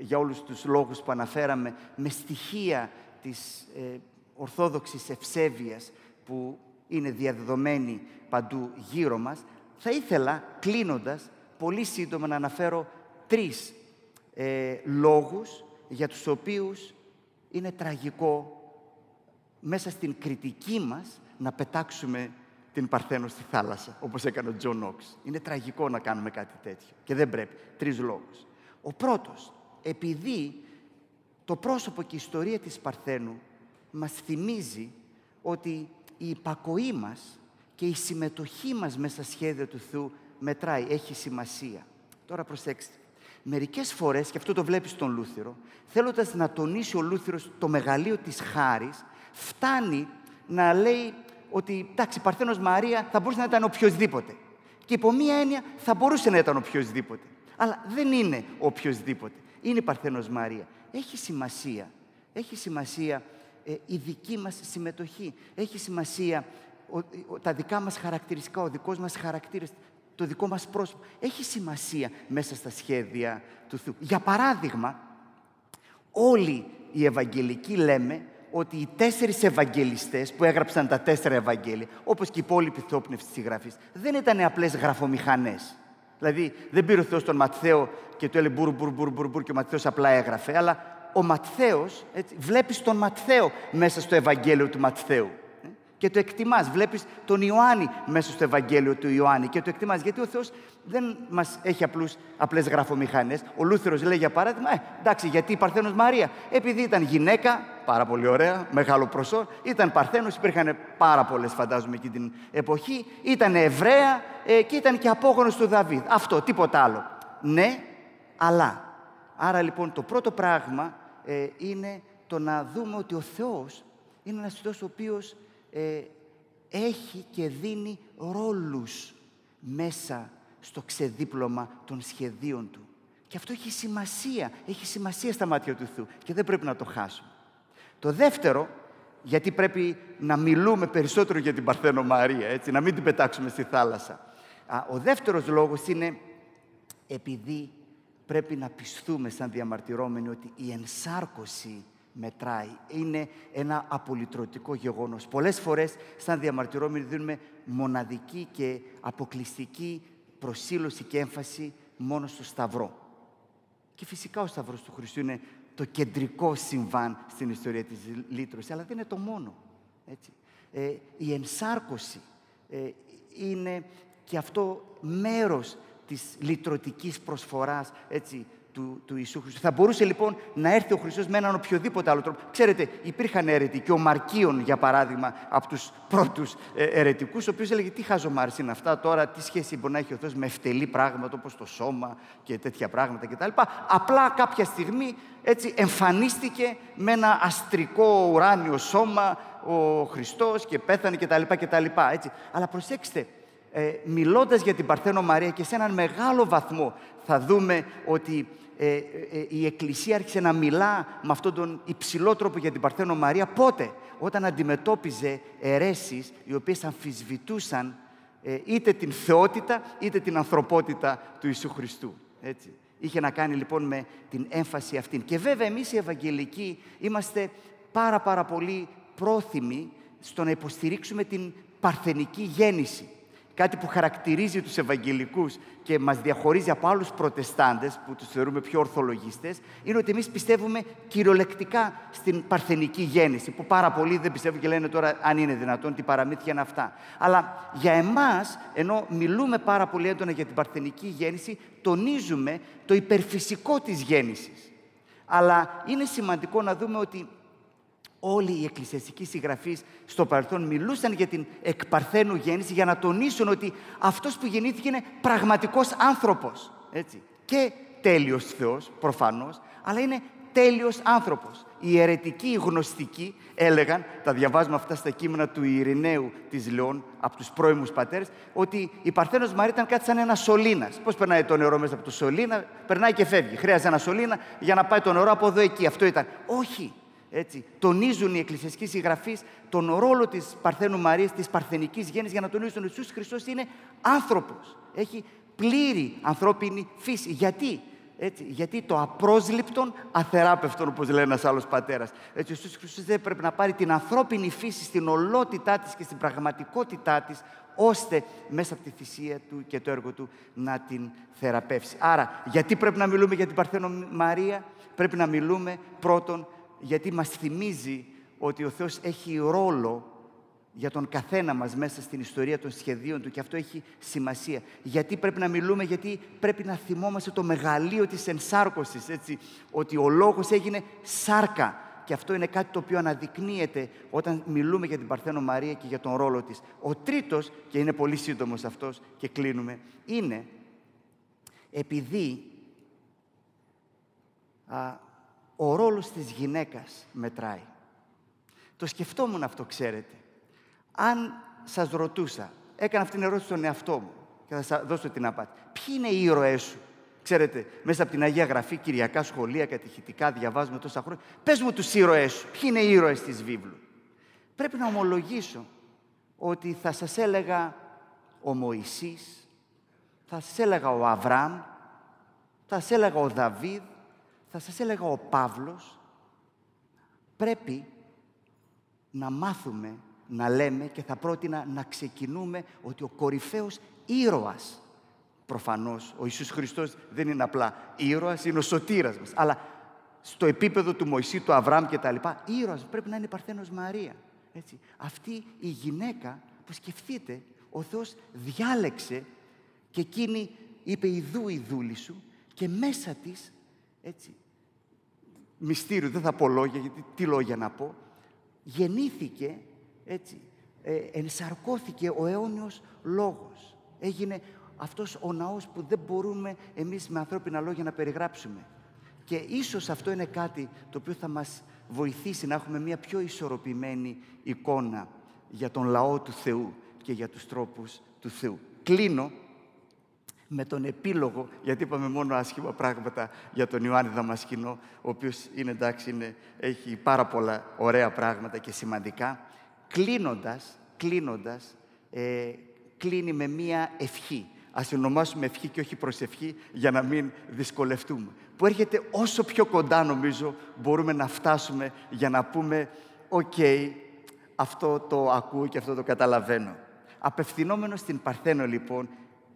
S1: για όλους τους λόγους που αναφέραμε, με στοιχεία της ε, ορθόδοξης ευσέβειας που είναι διαδεδομένη παντού γύρω μας, θα ήθελα, κλείνοντας, πολύ σύντομα να αναφέρω τρεις ε, λόγους για τους οποίους είναι τραγικό μέσα στην κριτική μας να πετάξουμε την Παρθένο στη θάλασσα, όπως έκανε ο Τζον Νόξ. Είναι τραγικό να κάνουμε κάτι τέτοιο και δεν πρέπει. Τρεις λόγους. Ο πρώτος, επειδή το πρόσωπο και η ιστορία της Παρθένου μας θυμίζει ότι η υπακοή μας και η συμμετοχή μας μέσα στα σχέδια του Θεού μετράει, έχει σημασία. Τώρα προσέξτε. Μερικές φορές, και αυτό το βλέπεις στον Λούθηρο, θέλοντας να τονίσει ο Λούθυρος το μεγαλείο της χάρης, φτάνει να λέει ότι, εντάξει, Παρθένος Μαρία θα μπορούσε να ήταν οποιοδήποτε. Και υπό μία έννοια θα μπορούσε να ήταν οποιοδήποτε. Αλλά δεν είναι οποιοδήποτε. Είναι η Παρθένος Μαρία. Έχει σημασία. Έχει σημασία ε, η δική μας συμμετοχή. Έχει σημασία τα δικά μας χαρακτηριστικά, ο δικός μας χαρακτήρας, το δικό μας πρόσωπο. Έχει σημασία μέσα στα σχέδια του Θεού. Για παράδειγμα, όλοι οι Ευαγγελικοί λέμε ότι οι τέσσερις Ευαγγελιστές που έγραψαν τα τέσσερα Ευαγγέλια, όπως και η υπόλοιπη θεόπνευση της συγγραφής, δεν ήταν απλές γραφομηχανές. Δηλαδή, δεν πήρε ο Θεός τον Ματθαίο και του έλεγε μπουρ, μπουρ, μπουρ, μπουρ, μπουρ και ο Ματθαίος απλά έγραφε, αλλά ο Ματθαίος, έτσι, βλέπεις τον Ματθαίο μέσα στο Ευαγγέλιο του Ματθαίου και το εκτιμάς. Βλέπεις τον Ιωάννη μέσα στο Ευαγγέλιο του Ιωάννη και το εκτιμάς. Γιατί ο Θεός δεν μας έχει απλούς, απλές γραφομηχανές. Ο Λούθυρος λέει για παράδειγμα, ε, εντάξει, γιατί η Παρθένος Μαρία; Επειδή ήταν γυναίκα, πάρα πολύ ωραία, μεγάλο προσόν, ήταν Παρθένος, υπήρχαν πάρα πολλές φαντάζομαι εκείνη την εποχή, ήταν Εβραία ε, και ήταν και απόγονος του Δαβίδ. Αυτό, τίποτα άλλο. Ναι, αλλά. Άρα λοιπόν το πρώτο πράγμα ε, είναι το να δούμε ότι ο Θεός είναι ένας Θεός ο οποίος ε, έχει και δίνει ρόλους μέσα στο ξεδίπλωμα των σχεδίων του. Και αυτό έχει σημασία, έχει σημασία στα μάτια του Θεού και δεν πρέπει να το χάσουμε. Το δεύτερο, γιατί πρέπει να μιλούμε περισσότερο για την Παρθένο Μαρία, έτσι, να μην την πετάξουμε στη θάλασσα. Ο δεύτερος λόγος είναι επειδή πρέπει να πιστούμε σαν διαμαρτυρόμενοι ότι η ενσάρκωση μετράει. Είναι ένα απολυτρωτικό γεγονός. Πολλές φορές, σαν διαμαρτυρόμενοι, δίνουμε μοναδική και αποκλειστική προσήλωση και έμφαση μόνο στο Σταυρό. Και φυσικά ο Σταυρός του Χριστού είναι το κεντρικό συμβάν στην ιστορία της λύτρωσης, αλλά δεν είναι το μόνο. Έτσι. Ε, η ενσάρκωση ε, είναι και αυτό μέρος της λυτρωτικής προσφοράς έτσι, του, του Ιησού Χριστού. Θα μπορούσε λοιπόν να έρθει ο Χριστός με έναν οποιοδήποτε άλλο τρόπο. Ξέρετε, υπήρχαν αίρετοι και ο Μαρκίων, για παράδειγμα, από τους πρώτους ε, αιρετικούς, ο οποίος έλεγε τι χαζομάρες είναι αυτά τώρα, τι σχέση μπορεί να έχει ο Θεός με ευτελή πράγματα όπως το σώμα και τέτοια πράγματα κτλ. Απλά κάποια στιγμή έτσι εμφανίστηκε με ένα αστρικό ουράνιο σώμα ο Χριστός και πέθανε κτλ. κτλ έτσι. Αλλά προσέξτε, ε, μιλώντας για την Παρθένο Μαρία και σε έναν μεγάλο βαθμό θα δούμε ότι ε, ε, η Εκκλησία άρχισε να μιλά με αυτόν τον υψηλό τρόπο για την Παρθένο Μαρία. Πότε; Όταν αντιμετώπιζε αιρέσεις οι οποίες αμφισβητούσαν ε, είτε την θεότητα είτε την ανθρωπότητα του Ιησού Χριστού. Έτσι. Είχε να κάνει λοιπόν με την έμφαση αυτήν. Και βέβαια εμείς οι Ευαγγελικοί είμαστε πάρα πάρα πολύ πρόθυμοι στο να υποστηρίξουμε την παρθενική γέννηση. Κάτι που χαρακτηρίζει τους Ευαγγελικούς και μας διαχωρίζει από άλλους προτεστάντες, που τους θεωρούμε πιο ορθολογιστές, είναι ότι εμείς πιστεύουμε κυριολεκτικά στην παρθενική γέννηση, που πάρα πολλοί δεν πιστεύουν και λένε τώρα αν είναι δυνατόν, τι παραμύθια είναι αυτά. Αλλά για εμάς, ενώ μιλούμε πάρα πολύ έντονα για την παρθενική γέννηση, τονίζουμε το υπερφυσικό της γέννησης. Αλλά είναι σημαντικό να δούμε ότι Όλοι οι εκκλησιαστικοί συγγραφείς στο παρελθόν μιλούσαν για την εκπαρθένου γέννηση για να τονίσουν ότι αυτός που γεννήθηκε είναι πραγματικός άνθρωπος. Έτσι. Και τέλειος Θεός, προφανώς, αλλά είναι τέλειος άνθρωπος. Οι αιρετικοί, οι γνωστικοί έλεγαν, τα διαβάζουμε αυτά στα κείμενα του Ειρηναίου της Λεών, από τους πρώιμους πατέρες, ότι η Παρθένος Μαρία ήταν κάτι σαν ένας σωλήνας. Πώς περνάει το νερό μέσα από το σωλήνα, περνάει και φεύγει. Χρειάζεται ένα σωλήνα για να πάει το νερό από εδώ εκεί. Αυτό ήταν. Όχι. Έτσι, τονίζουν οι εκκλησιαστικοί συγγραφείς τον ρόλο της Παρθένου Μαρίας, της παρθενικής γέννης, για να τονίζουν ότι ο Ιησούς Χριστός είναι άνθρωπος. Έχει πλήρη ανθρώπινη φύση. Γιατί; Έτσι, γιατί το απρόσληπτον αθεράπευτον, όπως λέει ένας άλλος πατέρας. Έτσι, ο Ιησούς Χριστός δεν πρέπει να πάρει την ανθρώπινη φύση στην ολότητά της και στην πραγματικότητά της, ώστε μέσα από τη θυσία του και το έργο του να την θεραπεύσει. Άρα, γιατί πρέπει να μιλούμε για την Παρθένο Μαρία, πρέπει να μιλούμε πρώτον γιατί μας θυμίζει ότι ο Θεός έχει ρόλο για τον καθένα μας μέσα στην ιστορία των σχεδίων Του και αυτό έχει σημασία. Γιατί πρέπει να μιλούμε, γιατί πρέπει να θυμόμαστε το μεγαλείο της ενσάρκωσης, έτσι, ότι ο Λόγος έγινε σάρκα. Και αυτό είναι κάτι το οποίο αναδεικνύεται όταν μιλούμε για την Παρθένο Μαρία και για τον ρόλο της. Ο τρίτος, και είναι πολύ σύντομος αυτός και κλείνουμε, είναι επειδή α, ο ρόλος της γυναίκας μετράει. Το σκεφτόμουν αυτό, ξέρετε. Αν σας ρωτούσα, έκανα αυτήν την ερώτηση στον εαυτό μου και θα σας δώσω την απάντηση. Ποιοι είναι οι ήρωές σου; Ξέρετε, μέσα από την Αγία Γραφή, κυριακά σχολεία, κατηχητικά, διαβάζουμε τόσα χρόνια. Πες μου τους ήρωές σου. Ποιοι είναι οι ήρωες της βίβλου; Πρέπει να ομολογήσω ότι θα σας έλεγα ο Μωυσής, θα σας έλεγα ο Αβραάμ, θα σας έλεγα ο Δαβίδ, θα σας έλεγα ο Παύλος, πρέπει να μάθουμε να λέμε και θα πρότεινα να ξεκινούμε ότι ο κορυφαίος ήρωας, προφανώς ο Ιησούς Χριστός δεν είναι απλά ήρωας, είναι ο σωτήρας μας, αλλά στο επίπεδο του Μωυσή, του Αβραάμ και τα λοιπά, ήρωας πρέπει να είναι η Παρθένος Μαρία. Έτσι. Αυτή η γυναίκα που σκεφτείτε, ο Θεός διάλεξε και εκείνη είπε «Ιδού η δούλη σου» και μέσα της έτσι, μυστήριο, δεν θα πω λόγια, γιατί τι λόγια να πω, γεννήθηκε, έτσι, ε, ενσαρκώθηκε ο αιώνιος λόγος. Έγινε αυτός ο ναός που δεν μπορούμε εμείς με ανθρώπινα λόγια να περιγράψουμε. Και ίσως αυτό είναι κάτι το οποίο θα μας βοηθήσει να έχουμε μια πιο ισορροπημένη εικόνα για τον λαό του Θεού και για τους τρόπους του Θεού. Κλείνω με τον επίλογο, γιατί είπαμε μόνο άσχημα πράγματα για τον Ιωάννη Δαμασκηνό, ο οποίος είναι εντάξει, είναι, έχει πάρα πολλά ωραία πράγματα και σημαντικά. Κλείνοντας, κλείνοντας, ε, κλείνει με μία ευχή. Ας ονομάσουμε ευχή και όχι προσευχή για να μην δυσκολευτούμε. Που έρχεται όσο πιο κοντά νομίζω μπορούμε να φτάσουμε για να πούμε «OK, αυτό το ακούω και αυτό το καταλαβαίνω». Απευθυνόμενος στην Παρθένο λοιπόν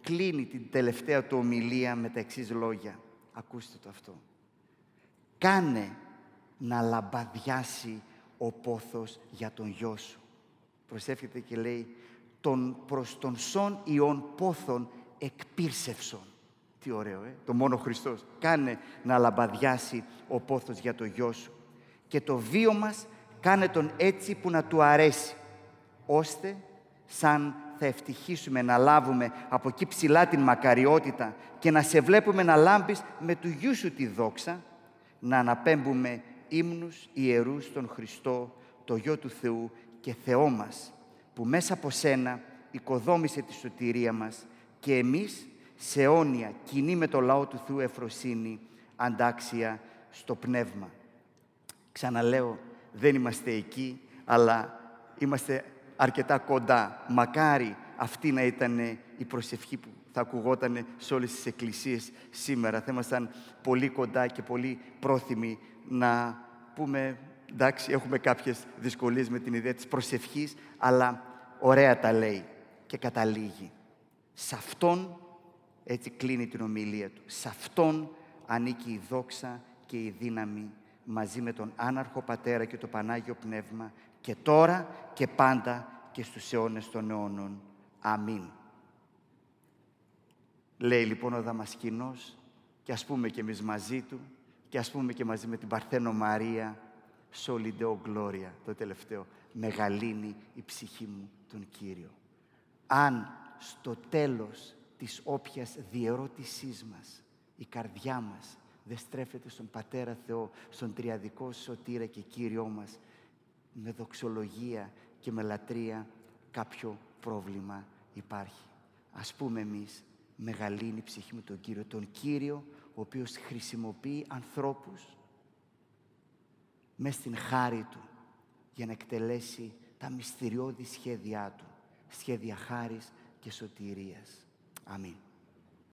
S1: κλείνει την τελευταία του ομιλία με τα εξής λόγια. Ακούστε το αυτό. Κάνε να λαμπαδιάσει ο πόθος για τον γιο σου. Προσεύχεται και λέει τον προς τον σον υιόν πόθον εκπύρσευσον. Τι ωραίο, ε; Το μόνο Χριστός. Κάνε να λαμπαδιάσει ο πόθος για το γιο σου. Και το βίο μας κάνε τον έτσι που να του αρέσει, ώστε σαν θα ευτυχίσουμε να λάβουμε από εκεί ψηλά την μακαριότητα και να σε βλέπουμε να λάμπεις με του γιού σου τη δόξα, να αναπέμπουμε ύμνους ιερούς στον Χριστό, το Γιο του Θεού και Θεό μας, που μέσα από σένα οικοδόμησε τη σωτηρία μας και εμείς σε αιώνια κοινή με το λαό του Θεού εφροσύνη αντάξια στο πνεύμα. Ξαναλέω, δεν είμαστε εκεί, αλλά είμαστε αρκετά κοντά. Μακάρι αυτή να ήταν η προσευχή που θα ακουγόταν σε όλες τις εκκλησίες σήμερα. Θα ήμασταν πολύ κοντά και πολύ πρόθυμοι να πούμε, εντάξει, έχουμε κάποιες δυσκολίες με την ιδέα της προσευχής, αλλά ωραία τα λέει και καταλήγει. Σε Αυτόν, έτσι κλείνει την ομιλία του, σε Αυτόν ανήκει η δόξα και η δύναμη μαζί με τον άναρχο Πατέρα και το Πανάγιο Πνεύμα και τώρα και πάντα και στους αιώνες των αιώνων. Αμήν. Λέει λοιπόν ο Δαμασκηνός και ας πούμε και εμείς μαζί του και ας πούμε και μαζί με την Παρθένο Μαρία Soli Deo Gloria, το τελευταίο. Μεγαλύνει η ψυχή μου τον Κύριο. Αν στο τέλος της όποιας διερώτησής μας η καρδιά μας δεν στρέφεται στον Πατέρα Θεό, στον Τριαδικό Σωτήρα και Κύριό μας, με δοξολογία και με λατρεία κάποιο πρόβλημα υπάρχει. Ας πούμε εμείς, μεγαλύνει η ψυχή μου τον Κύριο, τον Κύριο ο οποίος χρησιμοποιεί ανθρώπους μες στην χάρη Του για να εκτελέσει τα μυστηριώδη σχέδιά Του, σχέδια χάρης και σωτηρίας. Αμήν.